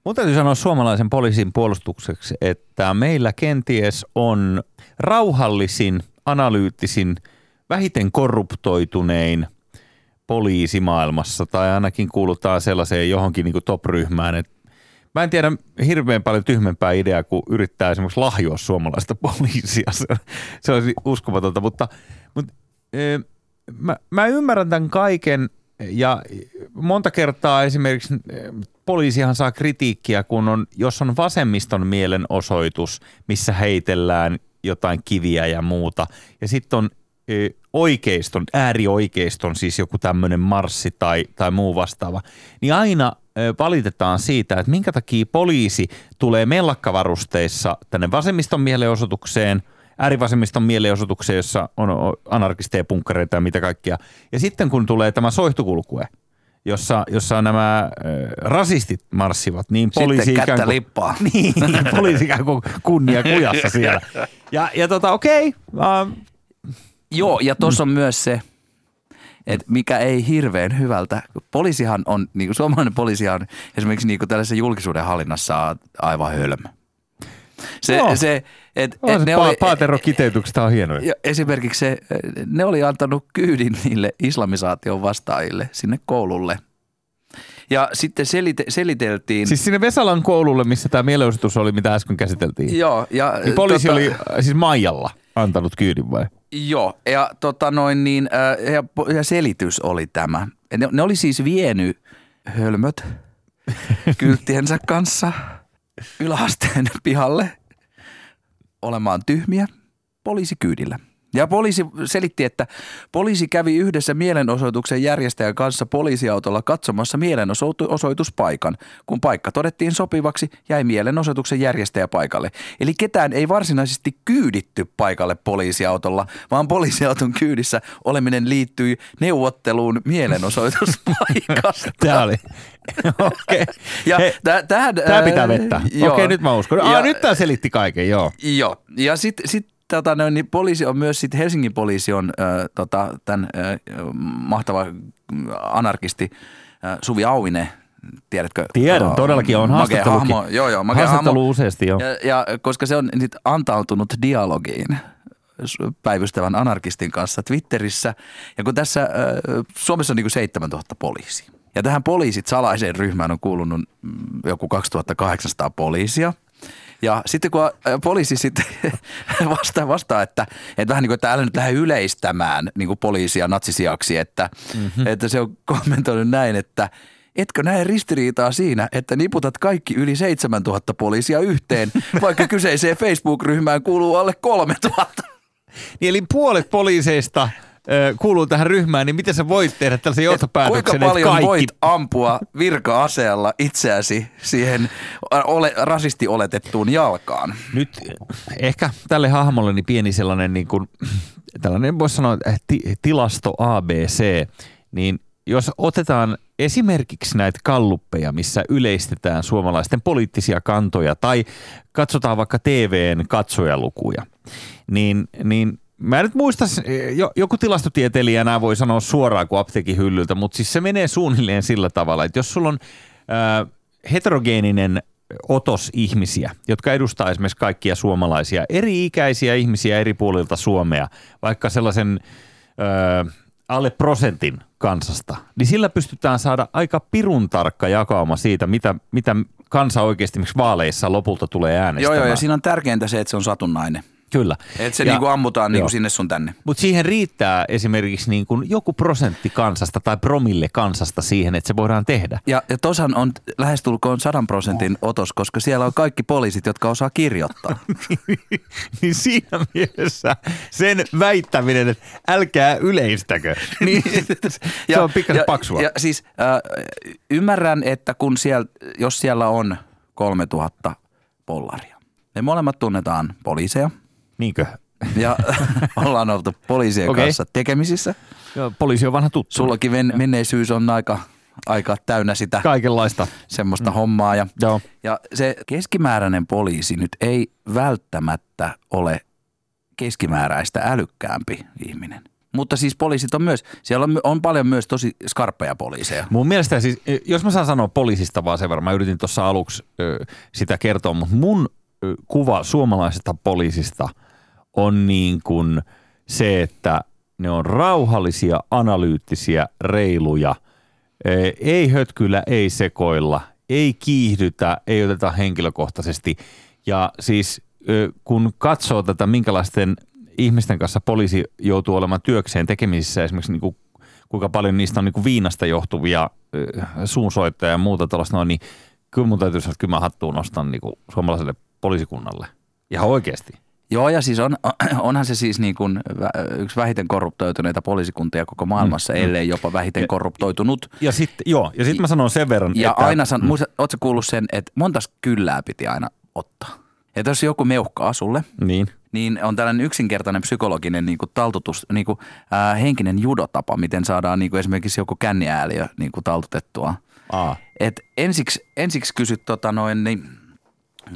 mun täytyy sanoa suomalaisen poliisin puolustukseksi, että meillä kenties on rauhallisin, analyyttisin, vähiten korruptoitunein poliisi maailmassa, tai ainakin kuulutaan sellaiseen johonkin niin top-ryhmään, että Mä en tiedä hirveän paljon tyhmempää ideaa, kun yrittää esimerkiksi lahjoa suomalaista poliisia. Se, se olisi uskomatonta, mutta, mutta ö, mä, mä ymmärrän tämän kaiken ja monta kertaa esimerkiksi ö, poliisihan saa kritiikkiä, kun on, jos on vasemmiston mielenosoitus, missä heitellään jotain kiviä ja muuta. Ja sitten on oikeiston, äärioikeiston, siis joku tämmöinen marssi tai, tai muu vastaava, niin aina valitetaan siitä, että minkä takia poliisi tulee mellakkavarusteissa tänne vasemmiston mielenosoitukseen, äärivasemmiston mielenosoitukseen, jossa on anarkisteja, punkkareita ja mitä kaikkia. Ja sitten kun tulee tämä soihtukulkue, jossa, jossa nämä rasistit marssivat, niin poliisi Sitten kättä ikään kuin, lippaa. niin, poliisi ikään kuin kunnia kujassa siellä. Ja, ja tota, okei, okay, Joo, ja tuossa on myös se, että mikä ei hirveän hyvältä. Poliisihan on, niin kuin suomalainen poliisihan esimerkiksi niin kuin tällaisessa julkisuuden hallinnassa aivan hölmö. Se, Joo. se, et, et ne pa- oli, Paatero kiteytykset on hienoja. ja esimerkiksi se, ne oli antanut kyydin niille islamisaation vastaajille sinne koululle. Ja sitten selite, seliteltiin. Siis sinne Vesalan koululle, missä tämä mielenosoitus oli, mitä äsken käsiteltiin. joo, ja, Niin poliisi tota- oli äh, siis Maijalla antanut kyydin vai? Joo, ja, tota noin niin, äh, ja, ja selitys oli tämä. Ne, ne oli siis vienyt hölmöt kylttiensä kanssa yläasteen pihalle olemaan tyhmiä poliisikyydillä. Ja poliisi selitti, että poliisi kävi yhdessä mielenosoituksen järjestäjän kanssa poliisiautolla katsomassa mielenosoituspaikan. Kun paikka todettiin sopivaksi, jäi mielenosoituksen järjestäjä paikalle. Eli ketään ei varsinaisesti kyyditty paikalle poliisiautolla, vaan poliisiauton kyydissä oleminen liittyi neuvotteluun mielenosoituspaikasta. Tämä oli. Okei. Tähän, Tämä ää, pitää vettä. Okei, nyt mä uskon. Ah, nyt tämä selitti kaiken, joo. Joo, ja sitten sit, tota, no, niin poliisi on myös, sit Helsingin poliisi on äh, tota, tämän äh, mahtava mm, anarkisti äh, Suvi Auvinen, tiedätkö? Tiedän, todellakin on haastattelukin. hahmo, Joo, joo, Haastattelu hahmo. useasti, joo. Ja, ja koska se on nyt antautunut dialogiin päivystävän anarkistin kanssa Twitterissä. Ja kun tässä äh, Suomessa on niin kuin 7000 poliisia. Ja tähän poliisit salaiseen ryhmään on kuulunut mm, joku 2800 poliisia. Ja sitten kun poliisi sitten vastaa, vastaa että, että vähän niin kuin, että älä nyt lähde yleistämään niin kuin poliisia natsisiaksi, että, mm-hmm. että se on kommentoinut näin, että etkö näe ristiriitaa siinä, että niputat kaikki yli 7000 poliisia yhteen, vaikka kyseiseen Facebook-ryhmään kuuluu alle 3000. Niin, eli puolet poliiseista kuuluu tähän ryhmään, niin miten sä voit tehdä tällaisen Kuinka johtopäätöksen, että paljon kaikki... voit ampua virka-aseella itseäsi siihen ole, rasisti oletettuun jalkaan? Nyt ehkä tälle hahmolle niin pieni sellainen, niin kuin, tällainen voisi sanoa ti, tilasto ABC, niin jos otetaan esimerkiksi näitä kalluppeja, missä yleistetään suomalaisten poliittisia kantoja tai katsotaan vaikka TVn katsojalukuja, niin, niin Mä en nyt muista, jo- joku tilastotieteilijä enää voi sanoa suoraan kuin apteekin hyllyltä, mutta siis se menee suunnilleen sillä tavalla, että jos sulla on ää, heterogeeninen otos ihmisiä, jotka edustaa esimerkiksi kaikkia suomalaisia, eri-ikäisiä ihmisiä eri puolilta Suomea, vaikka sellaisen ö, alle prosentin kansasta, niin sillä pystytään saada aika pirun tarkka jakauma siitä, mitä, mitä kansa oikeasti vaaleissa lopulta tulee Joo, äänestämään. joo, ja siinä on tärkeintä se, että se on satunnainen. Kyllä. Että se Ja- niinku ammutaan niinku joo. sinne sun tänne. Mutta siihen riittää esimerkiksi niin kuin joku prosentti kansasta tai promille kansasta siihen, että se voidaan tehdä. Ja, ja tosan on lähestulkoon sadan prosentin otos, koska siellä on kaikki poliisit, jotka osaa kirjoittaa. niin siinä mielessä sen väittäminen, että älkää yleistäkö, niin se on pikkasen ja, paksua. Ja siis äh, ymmärrän, että kun siellä, jos siellä on 3000 pollaria, me molemmat tunnetaan poliiseja. Niinkö? ja ollaan oltu poliisien Okei. kanssa tekemisissä. Ja poliisi on vanha tuttu. Sullakin men- menneisyys on aika, aika täynnä sitä Kaikenlaista. semmoista mm. hommaa. Ja, Joo. ja se keskimääräinen poliisi nyt ei välttämättä ole keskimääräistä älykkäämpi ihminen. Mutta siis poliisit on myös, siellä on, on paljon myös tosi skarppeja poliiseja. Mun mielestä siis, jos mä saan sanoa poliisista vaan sen verran, mä yritin tuossa aluksi ö, sitä kertoa, mutta mun ö, kuva suomalaisesta poliisista on niin kuin se, että ne on rauhallisia, analyyttisiä, reiluja, ei hötkyllä, ei sekoilla, ei kiihdytä, ei oteta henkilökohtaisesti. Ja siis kun katsoo tätä, minkälaisten ihmisten kanssa poliisi joutuu olemaan työkseen tekemisissä, esimerkiksi niin kuin kuinka paljon niistä on niin kuin viinasta johtuvia ö, suunsoittoja ja muuta tällaista noin, niin kyllä mun täytyy sanoa, että kyllä mä hattuun nostan niin kuin suomalaiselle poliisikunnalle. Ihan oikeasti. Joo, ja siis on, onhan se siis niin kuin yksi vähiten korruptoituneita poliisikuntia koko maailmassa, mm, ellei jopa vähiten korruptoitunut. Ja sitten, joo, ja sitten mä sanon sen verran, Ja että... aina san, muista, ootko kuullut sen, että montas kyllää piti aina ottaa? Että jos joku meuhkaa sulle, Niin. niin on tällainen yksinkertainen psykologinen niin kuin taltutus, niin kuin, ää, henkinen judotapa, miten saadaan niin kuin esimerkiksi joku känniääliö niin kuin taltutettua. Aa. Et ensiksi, ensiksi kysyt tota noin, niin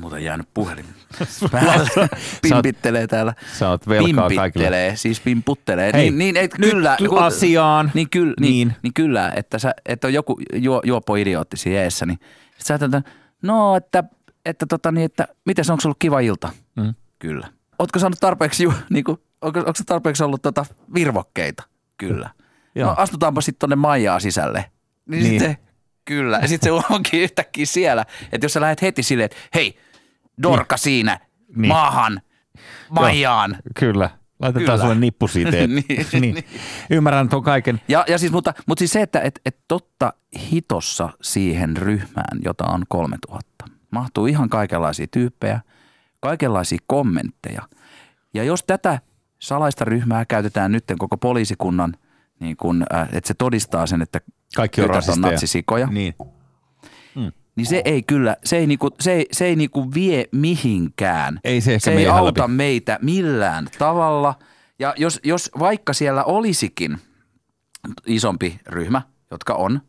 Muuten on jäänyt puhelin. päälle. Pimpittelee täällä. Sä oot velkaa kaikille. Siis pimputtelee. Hei, niin, niin, et, nyt kyllä. asiaan. Niin, kyllä, niin, Niin. niin. kyllä, että, sä, että on joku juo, juopo idiootti siinä eessä, niin sit sä ajattelet, no, että, että, tota, niin, että miten onko ollut kiva ilta? Mm. Kyllä. Ootko saanut tarpeeksi, ju, niin kuin, onko, onko tarpeeksi ollut tota, virvokkeita? Kyllä. Joo. No astutaanpa sitten tonne Maijaa sisälle. Niin, Niin. niin. sitten, kyllä. Ja sitten se onkin yhtäkkiä siellä. Että jos sä lähdet heti silleen, että hei, Dorka niin. siinä, Niin. maahan, Maijaan. Kyllä. Laitetaan Kyllä. sulle nippu siitä. et- Niin, niin. Ymmärrän tuon kaiken. Ja, ja siis, mutta, mutta siis se, että et, et totta hitossa siihen ryhmään, jota on 3000, mahtuu ihan kaikenlaisia tyyppejä, kaikenlaisia kommentteja. Ja jos tätä salaista ryhmää käytetään nyt koko poliisikunnan, niin kun, äh, että se todistaa sen, että Kaikki on rasisteja. natsisikoja, Niin. niin se ei kyllä, se ei, niinku, se ei, se ei niinku vie mihinkään. Ei se ehkä se ei auta läpi. meitä millään tavalla. Ja jos, jos vaikka siellä olisikin isompi ryhmä, jotka on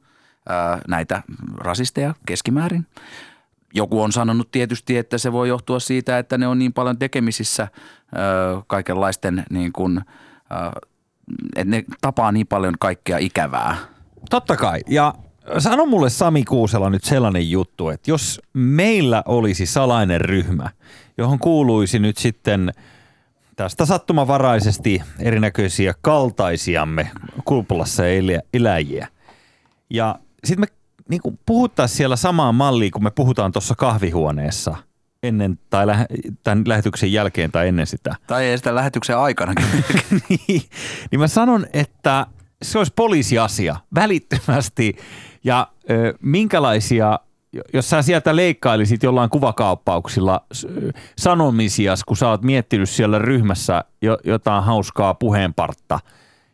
ää, näitä rasisteja keskimäärin, joku on sanonut tietysti, että se voi johtua siitä, että ne on niin paljon tekemisissä ää, kaikenlaisten niin kuin, ää, että ne tapaa niin paljon kaikkea ikävää. Totta kai. Ja sano mulle Sami Kuusela nyt sellainen juttu, että jos meillä olisi salainen ryhmä, johon kuuluisi nyt sitten tästä sattumavaraisesti erinäköisiä kaltaisiamme kulpulassa elä- eläjiä. Ja sitten me niin puhuttaisiin siellä samaa mallia, kun me puhutaan tuossa kahvihuoneessa ennen tai lähe, tämän lähetyksen jälkeen tai ennen sitä. Tai ei sitä lähetyksen aikana. niin, niin mä sanon, että se olisi poliisiasia välittömästi ja ö, minkälaisia, jos sä sieltä leikkailisit jollain kuvakaappauksilla s- sanomisia, kun sä oot miettinyt siellä ryhmässä jo, jotain hauskaa puheenpartta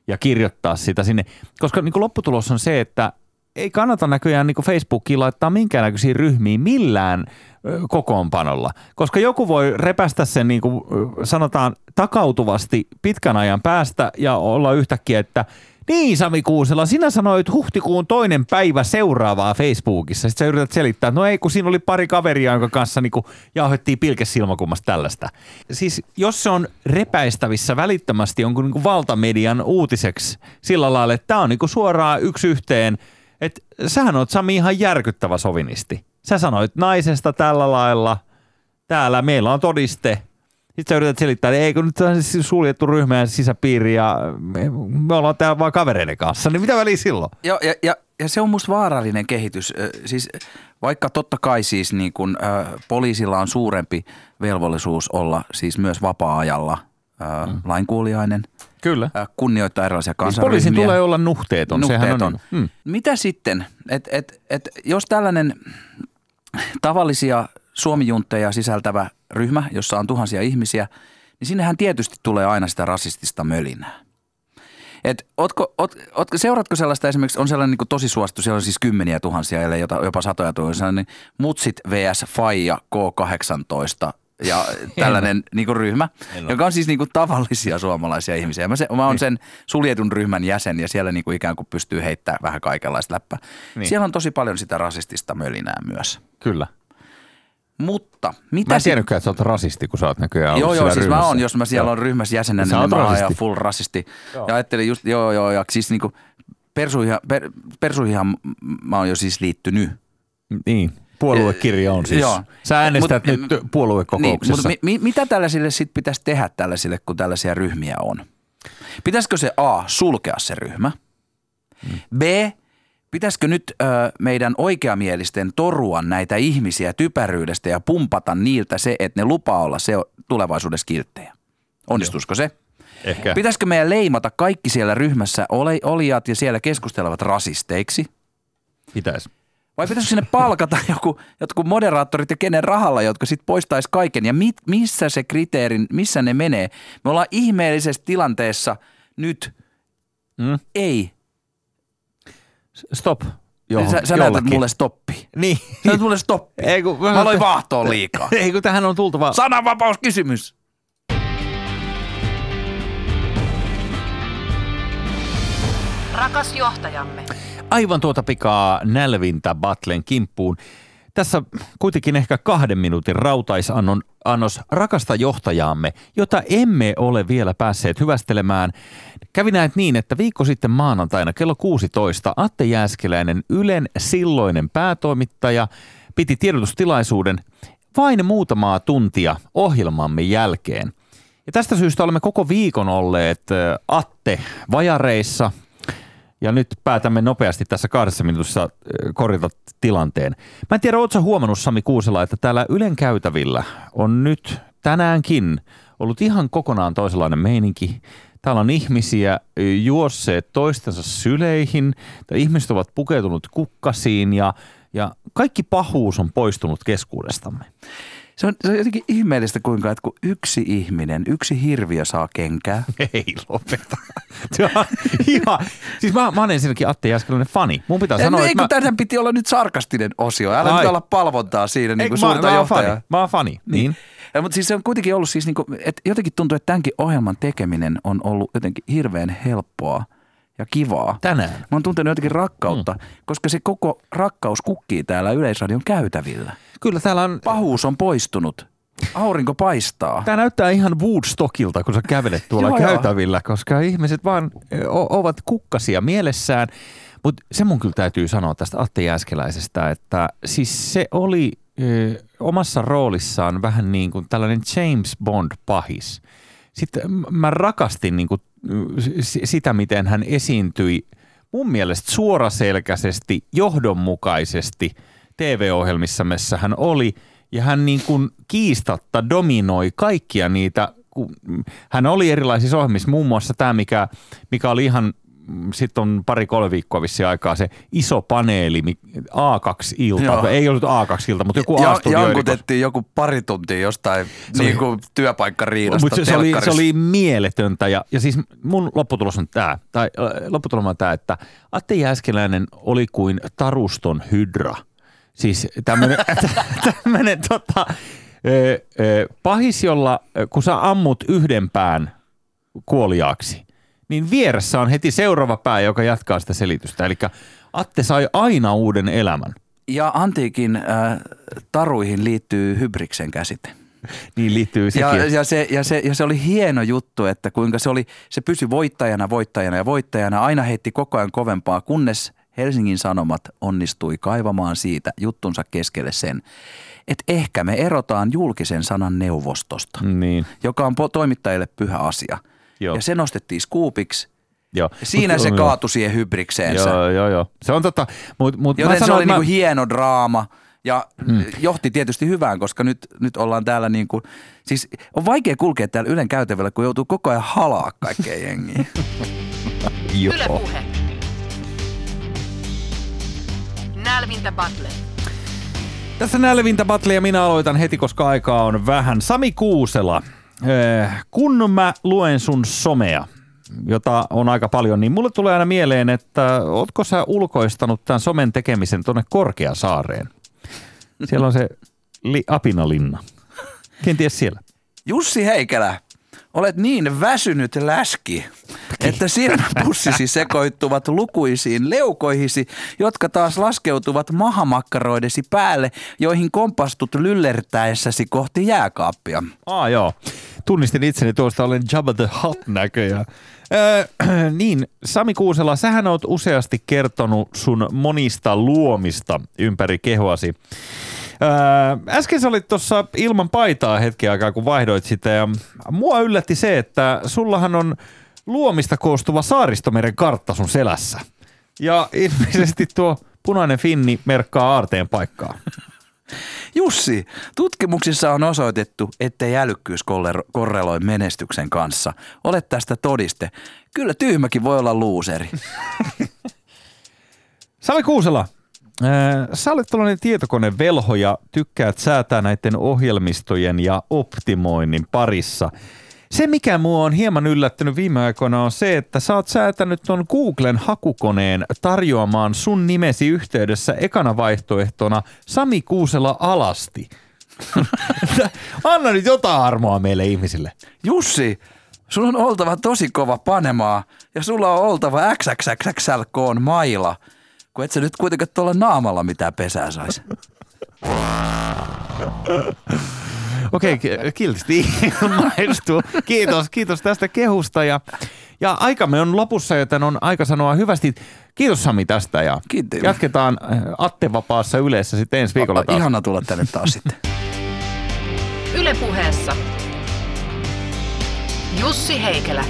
ja kirjoittaa sitä sinne. Koska niin lopputulos on se, että ei kannata näköjään niin Facebookiin laittaa minkäännäköisiin ryhmiin millään kokoonpanolla, koska joku voi repästä sen niin kuin, sanotaan takautuvasti pitkän ajan päästä ja olla yhtäkkiä, että niin Sami Kuusela, sinä sanoit huhtikuun toinen päivä seuraavaa Facebookissa. Sitten sä yrität selittää, että no ei, kun siinä oli pari kaveria, jonka kanssa niin jauhettiin pilkesilmakummasta tällaista. Siis jos se on repäistävissä välittömästi jonkun niin valtamedian uutiseksi sillä lailla, että tämä on niin suoraan yksi yhteen, että sähän oot Sami ihan järkyttävä sovinisti. Sä sanoit naisesta tällä lailla, täällä meillä on todiste. Sitten sä yrität selittää, että eikö nyt siis suljettu ryhmä ja sisäpiiri ja me, me ollaan täällä vaan kavereiden kanssa. Niin mitä väliä silloin? Joo, ja, ja, ja se on musta vaarallinen kehitys. Siis vaikka totta kai siis niin kun, ö, poliisilla on suurempi velvollisuus olla siis myös vapaa-ajalla ö, mm. lainkuuliainen, Kyllä. ö, kunnioittaa erilaisia Siis kansanryhmiä. poliisin tulee olla nuhteeton. Sehän on, Nuhteeton. mm. Mitä sitten, et, et, et, jos tällainen tavallisia suomijuntteja sisältävä ryhmä, jossa on tuhansia ihmisiä, niin sinnehän tietysti tulee aina sitä rasistista mölinää. Et ootko, oot, ootko, seuratko sellaista esimerkiksi, on sellainen niin tosi suosittu, siellä on siis kymmeniä tuhansia, ellei jopa satoja tuhansia, niin Mutsit vs. Faija K18 ja tällainen niin kuin ryhmä, En ole. joka on siis niin kuin tavallisia suomalaisia ihmisiä. Mä, se, mä oon sen suljetun ryhmän jäsen ja siellä niin kuin ikään kuin pystyy heittämään vähän kaikenlaista läppää. Niin. Siellä on tosi paljon sitä rasistista mölinää myös. Kyllä. Mutta mitä Mä en tiennytkään, että sä oot rasisti, kun sä oot näköjään Joo, joo, siis mä ryhmässä. oon, jos mä siellä on ryhmässä jäsenenä, Sä niin mä oon full rasisti. Joo. Ja ajattelin just, joo, joo, ja siis niinku persuihin, per, persuihin mä oon jo siis liittynyt. Niin, puoluekirja on siis. Joo. Sä äänestät Mut- nyt puoluekokouksessa. Niin, mutta mi, mi, mitä tällaisille sit pitäisi tehdä tällaisille, kun tällaisia ryhmiä on? Pitäisikö se A, sulkea se ryhmä? B, pitäisikö nyt ö, meidän oikeamielisten torua näitä ihmisiä typeryydestä ja pumpata niiltä se, että ne lupaa olla se tulevaisuudessa kilttejä? Onnistuisiko se? Ehkä. Pitäisikö meidän leimata kaikki siellä ryhmässä olijat ja siellä keskustelevat rasisteiksi? Pitäisi. Vai pitäisikö sinne palkata joku, jotkut moderaattorit ja kenen rahalla, jotka sitten poistaisi kaiken? Ja mit, missä se kriteerin, missä ne menee? Me ollaan ihmeellisessä tilanteessa nyt. Mm? Ei. Stop. Joo, Johon, sä, sä näytät mulle stoppi. Niin. Sä näytät mulle stoppi. Ei, kun, Mä aloin vaahtoon liikaa. Ei kun tähän on tultava. Sananvapauskysymys. Rakas johtajamme. Aivan tuota pikaa nälvintä Battlen kimppuun. Tässä kuitenkin ehkä kahden minuutin rautaisannon annos rakasta johtajaamme, jota emme ole vielä päässeet hyvästelemään. Kävi näet niin, että viikko sitten maanantaina kello 16 Atte Jääskeläinen, Ylen silloinen päätoimittaja, piti tiedotustilaisuuden vain muutamaa tuntia ohjelmamme jälkeen. Ja tästä syystä olemme koko viikon olleet Atte vajareissa, ja nyt päätämme nopeasti tässä kahdessa minuutissa äh, korjata tilanteen. Mä en tiedä, ootko huomannut Sami Kuusela, että täällä Ylen käytävillä on nyt tänäänkin ollut ihan kokonaan toisenlainen meininki. Täällä on ihmisiä äh, juosseet toistensa syleihin, tai ihmiset ovat pukeutunut kukkasiin ja, ja kaikki pahuus on poistunut keskuudestamme. Se on, se on jotenkin ihmeellistä, kuinka että kun yksi ihminen, yksi hirviö saa kenkää. Ei lopeta. Ihan, siis mä, mä olen ensinnäkin Atte Jääskeläinen fani. Mun pitää sanoa, ei, että kun mä, piti olla nyt sarkastinen osio. Älä Ai. nyt olla palvontaa siinä niin kuin mä, suurta mä, oon johtajaa. fani. Mä oon fani. Niin. Ja, mutta siis se on kuitenkin ollut siis, niinku, että jotenkin tuntuu, että tämänkin ohjelman tekeminen on ollut jotenkin hirveän helppoa ja kivaa. Tänään. Mä oon tuntenut jotenkin rakkautta, mm. koska se koko rakkaus kukkii täällä Yleisradion käytävillä. Kyllä täällä on, Pahuus on poistunut. Aurinko paistaa. tää näyttää ihan Woodstockilta, kun sä kävelet tuolla Joo, joo. käytävillä, koska ihmiset vaan o- ovat kukkasia mielessään. Mutta se mun kyllä täytyy sanoa tästä Atte Jääskeläisestä, että siis se oli ö, omassa roolissaan vähän niin kuin tällainen James Bond-pahis. Sitten mä rakastin niin kuin, sitä, miten hän esiintyi mun mielestä suoraselkäisesti, johdonmukaisesti TV-ohjelmissa, missä hän oli. Ja hän niin kuin kiistatta dominoi kaikkia niitä, hän oli erilaisissa ohjelmissa, muun muassa tämä, mikä, mikä oli ihan sitten on pari-kolme viikkoa vissiin aikaa se iso paneeli, mi- A2-ilta, Joo. ei ollut A2-ilta, mutta joku Ja, A-studio erikois- jankutettiin joku pari tuntia jostain Se oli- niin kuin työpaikkariidasta mutta se, se, oli, se oli mieletöntä ja, ja siis mun lopputulos on tämä, tai äh, lopputulema on tämä, että Atte Jääskeläinen oli kuin taruston hydra. Siis tämmöinen, tota, pahis, jolla kun sä ammut yhden pään kuoliaaksi, niin vieressä on heti seuraava pää, joka jatkaa sitä selitystä. Eli Atte sai aina uuden elämän. Ja antiikin äh, taruihin liittyy hybriksen käsite. Niin liittyy sekin. Ja, ja, se, ja, se, ja se oli hieno juttu, että kuinka se, oli, se pysyi voittajana, voittajana ja voittajana. Aina heitti koko ajan kovempaa, kunnes Helsingin Sanomat onnistui kaivamaan siitä juttunsa keskelle sen, että ehkä me erotaan julkisen sanan neuvostosta, Niin, joka on toimittajille pyhä asia. Joo. Ja se nostettiin skuupiksi. joo. Siinä Mut- se kaatui siihen hybrikseensä. Joo, joo, joo. Se on tota, mut, mut mä Joten se sanon, oli että niinku mä, hieno draama ja hmm. johti tietysti hyvään, koska nyt, nyt ollaan täällä niinku, siis on vaikea kulkea täällä Ylen käytävällä, kun joutuu koko ajan halaa kaikkea jengiä. joo. Yle Puhe. Nälvintä Battle. Tässä nälvintä battle ja minä aloitan heti, koska aikaa on vähän. Sami Kuusela, kun mä luen sun somea, jota on aika paljon, niin mulle tulee aina mieleen, että ootko sä ulkoistanut tämän somen tekemisen tuonne Korkeasaareen? Siellä on se li, apinalinna. kenties siellä. Jussi Heikelä, olet niin väsynyt läski, että silmäpussisi sekoittuvat lukuisiin leukoihisi, jotka taas laskeutuvat mahamakkaroidesi päälle, joihin kompastut lyllertäessäsi kohti jääkaappia. Aa joo, tunnistin itseni tuosta, olen Jabba the Hutt näköjään. Öö, niin, Sami Kuusela, sähän oot useasti kertonut sun monista luomista ympäri kehoasi. Öö, äsken sä olit tuossa ilman paitaa hetken aikaa, kun vaihdoit sitä ja mua yllätti se, että sullahan on luomista koostuva Saaristomeren kartta sun selässä. Ja ilmeisesti tuo punainen finni merkkaa aarteen paikkaa. Jussi, tutkimuksissa on osoitettu, ettei älykkyys korreloi menestyksen kanssa. Olet tästä todiste. Kyllä tyhmäkin voi olla luuseri. Sami Kuusela, Sä olet tällainen tietokonevelho ja tykkäät säätää näiden ohjelmistojen ja optimoinnin parissa. Se, mikä mua on hieman yllättänyt viime aikoina, on se, että sä oot säätänyt ton Googlen hakukoneen tarjoamaan sun nimesi yhteydessä ekana vaihtoehtona Sami Kuusela alasti. Anna nyt jotain armoa meille ihmisille. Jussi, sun on oltava tosi kova panemaa ja sulla on oltava XXXXLK maila – kun et sä nyt kuitenkaan tuolla naamalla mitään pesää saisi. Okei, okay, kiltisti ilmaistu. Kiitos, kiitos tästä kehusta. Ja, ja aikamme on lopussa, joten on aika sanoa hyvästi. Kiitos Sami tästä ja Kiitos. jatketaan äh, Attevapaassa yleensä sitten ensi viikolla taas. Ihana tulla tänne taas sitten. Ylepuheessa Jussi Heikelä.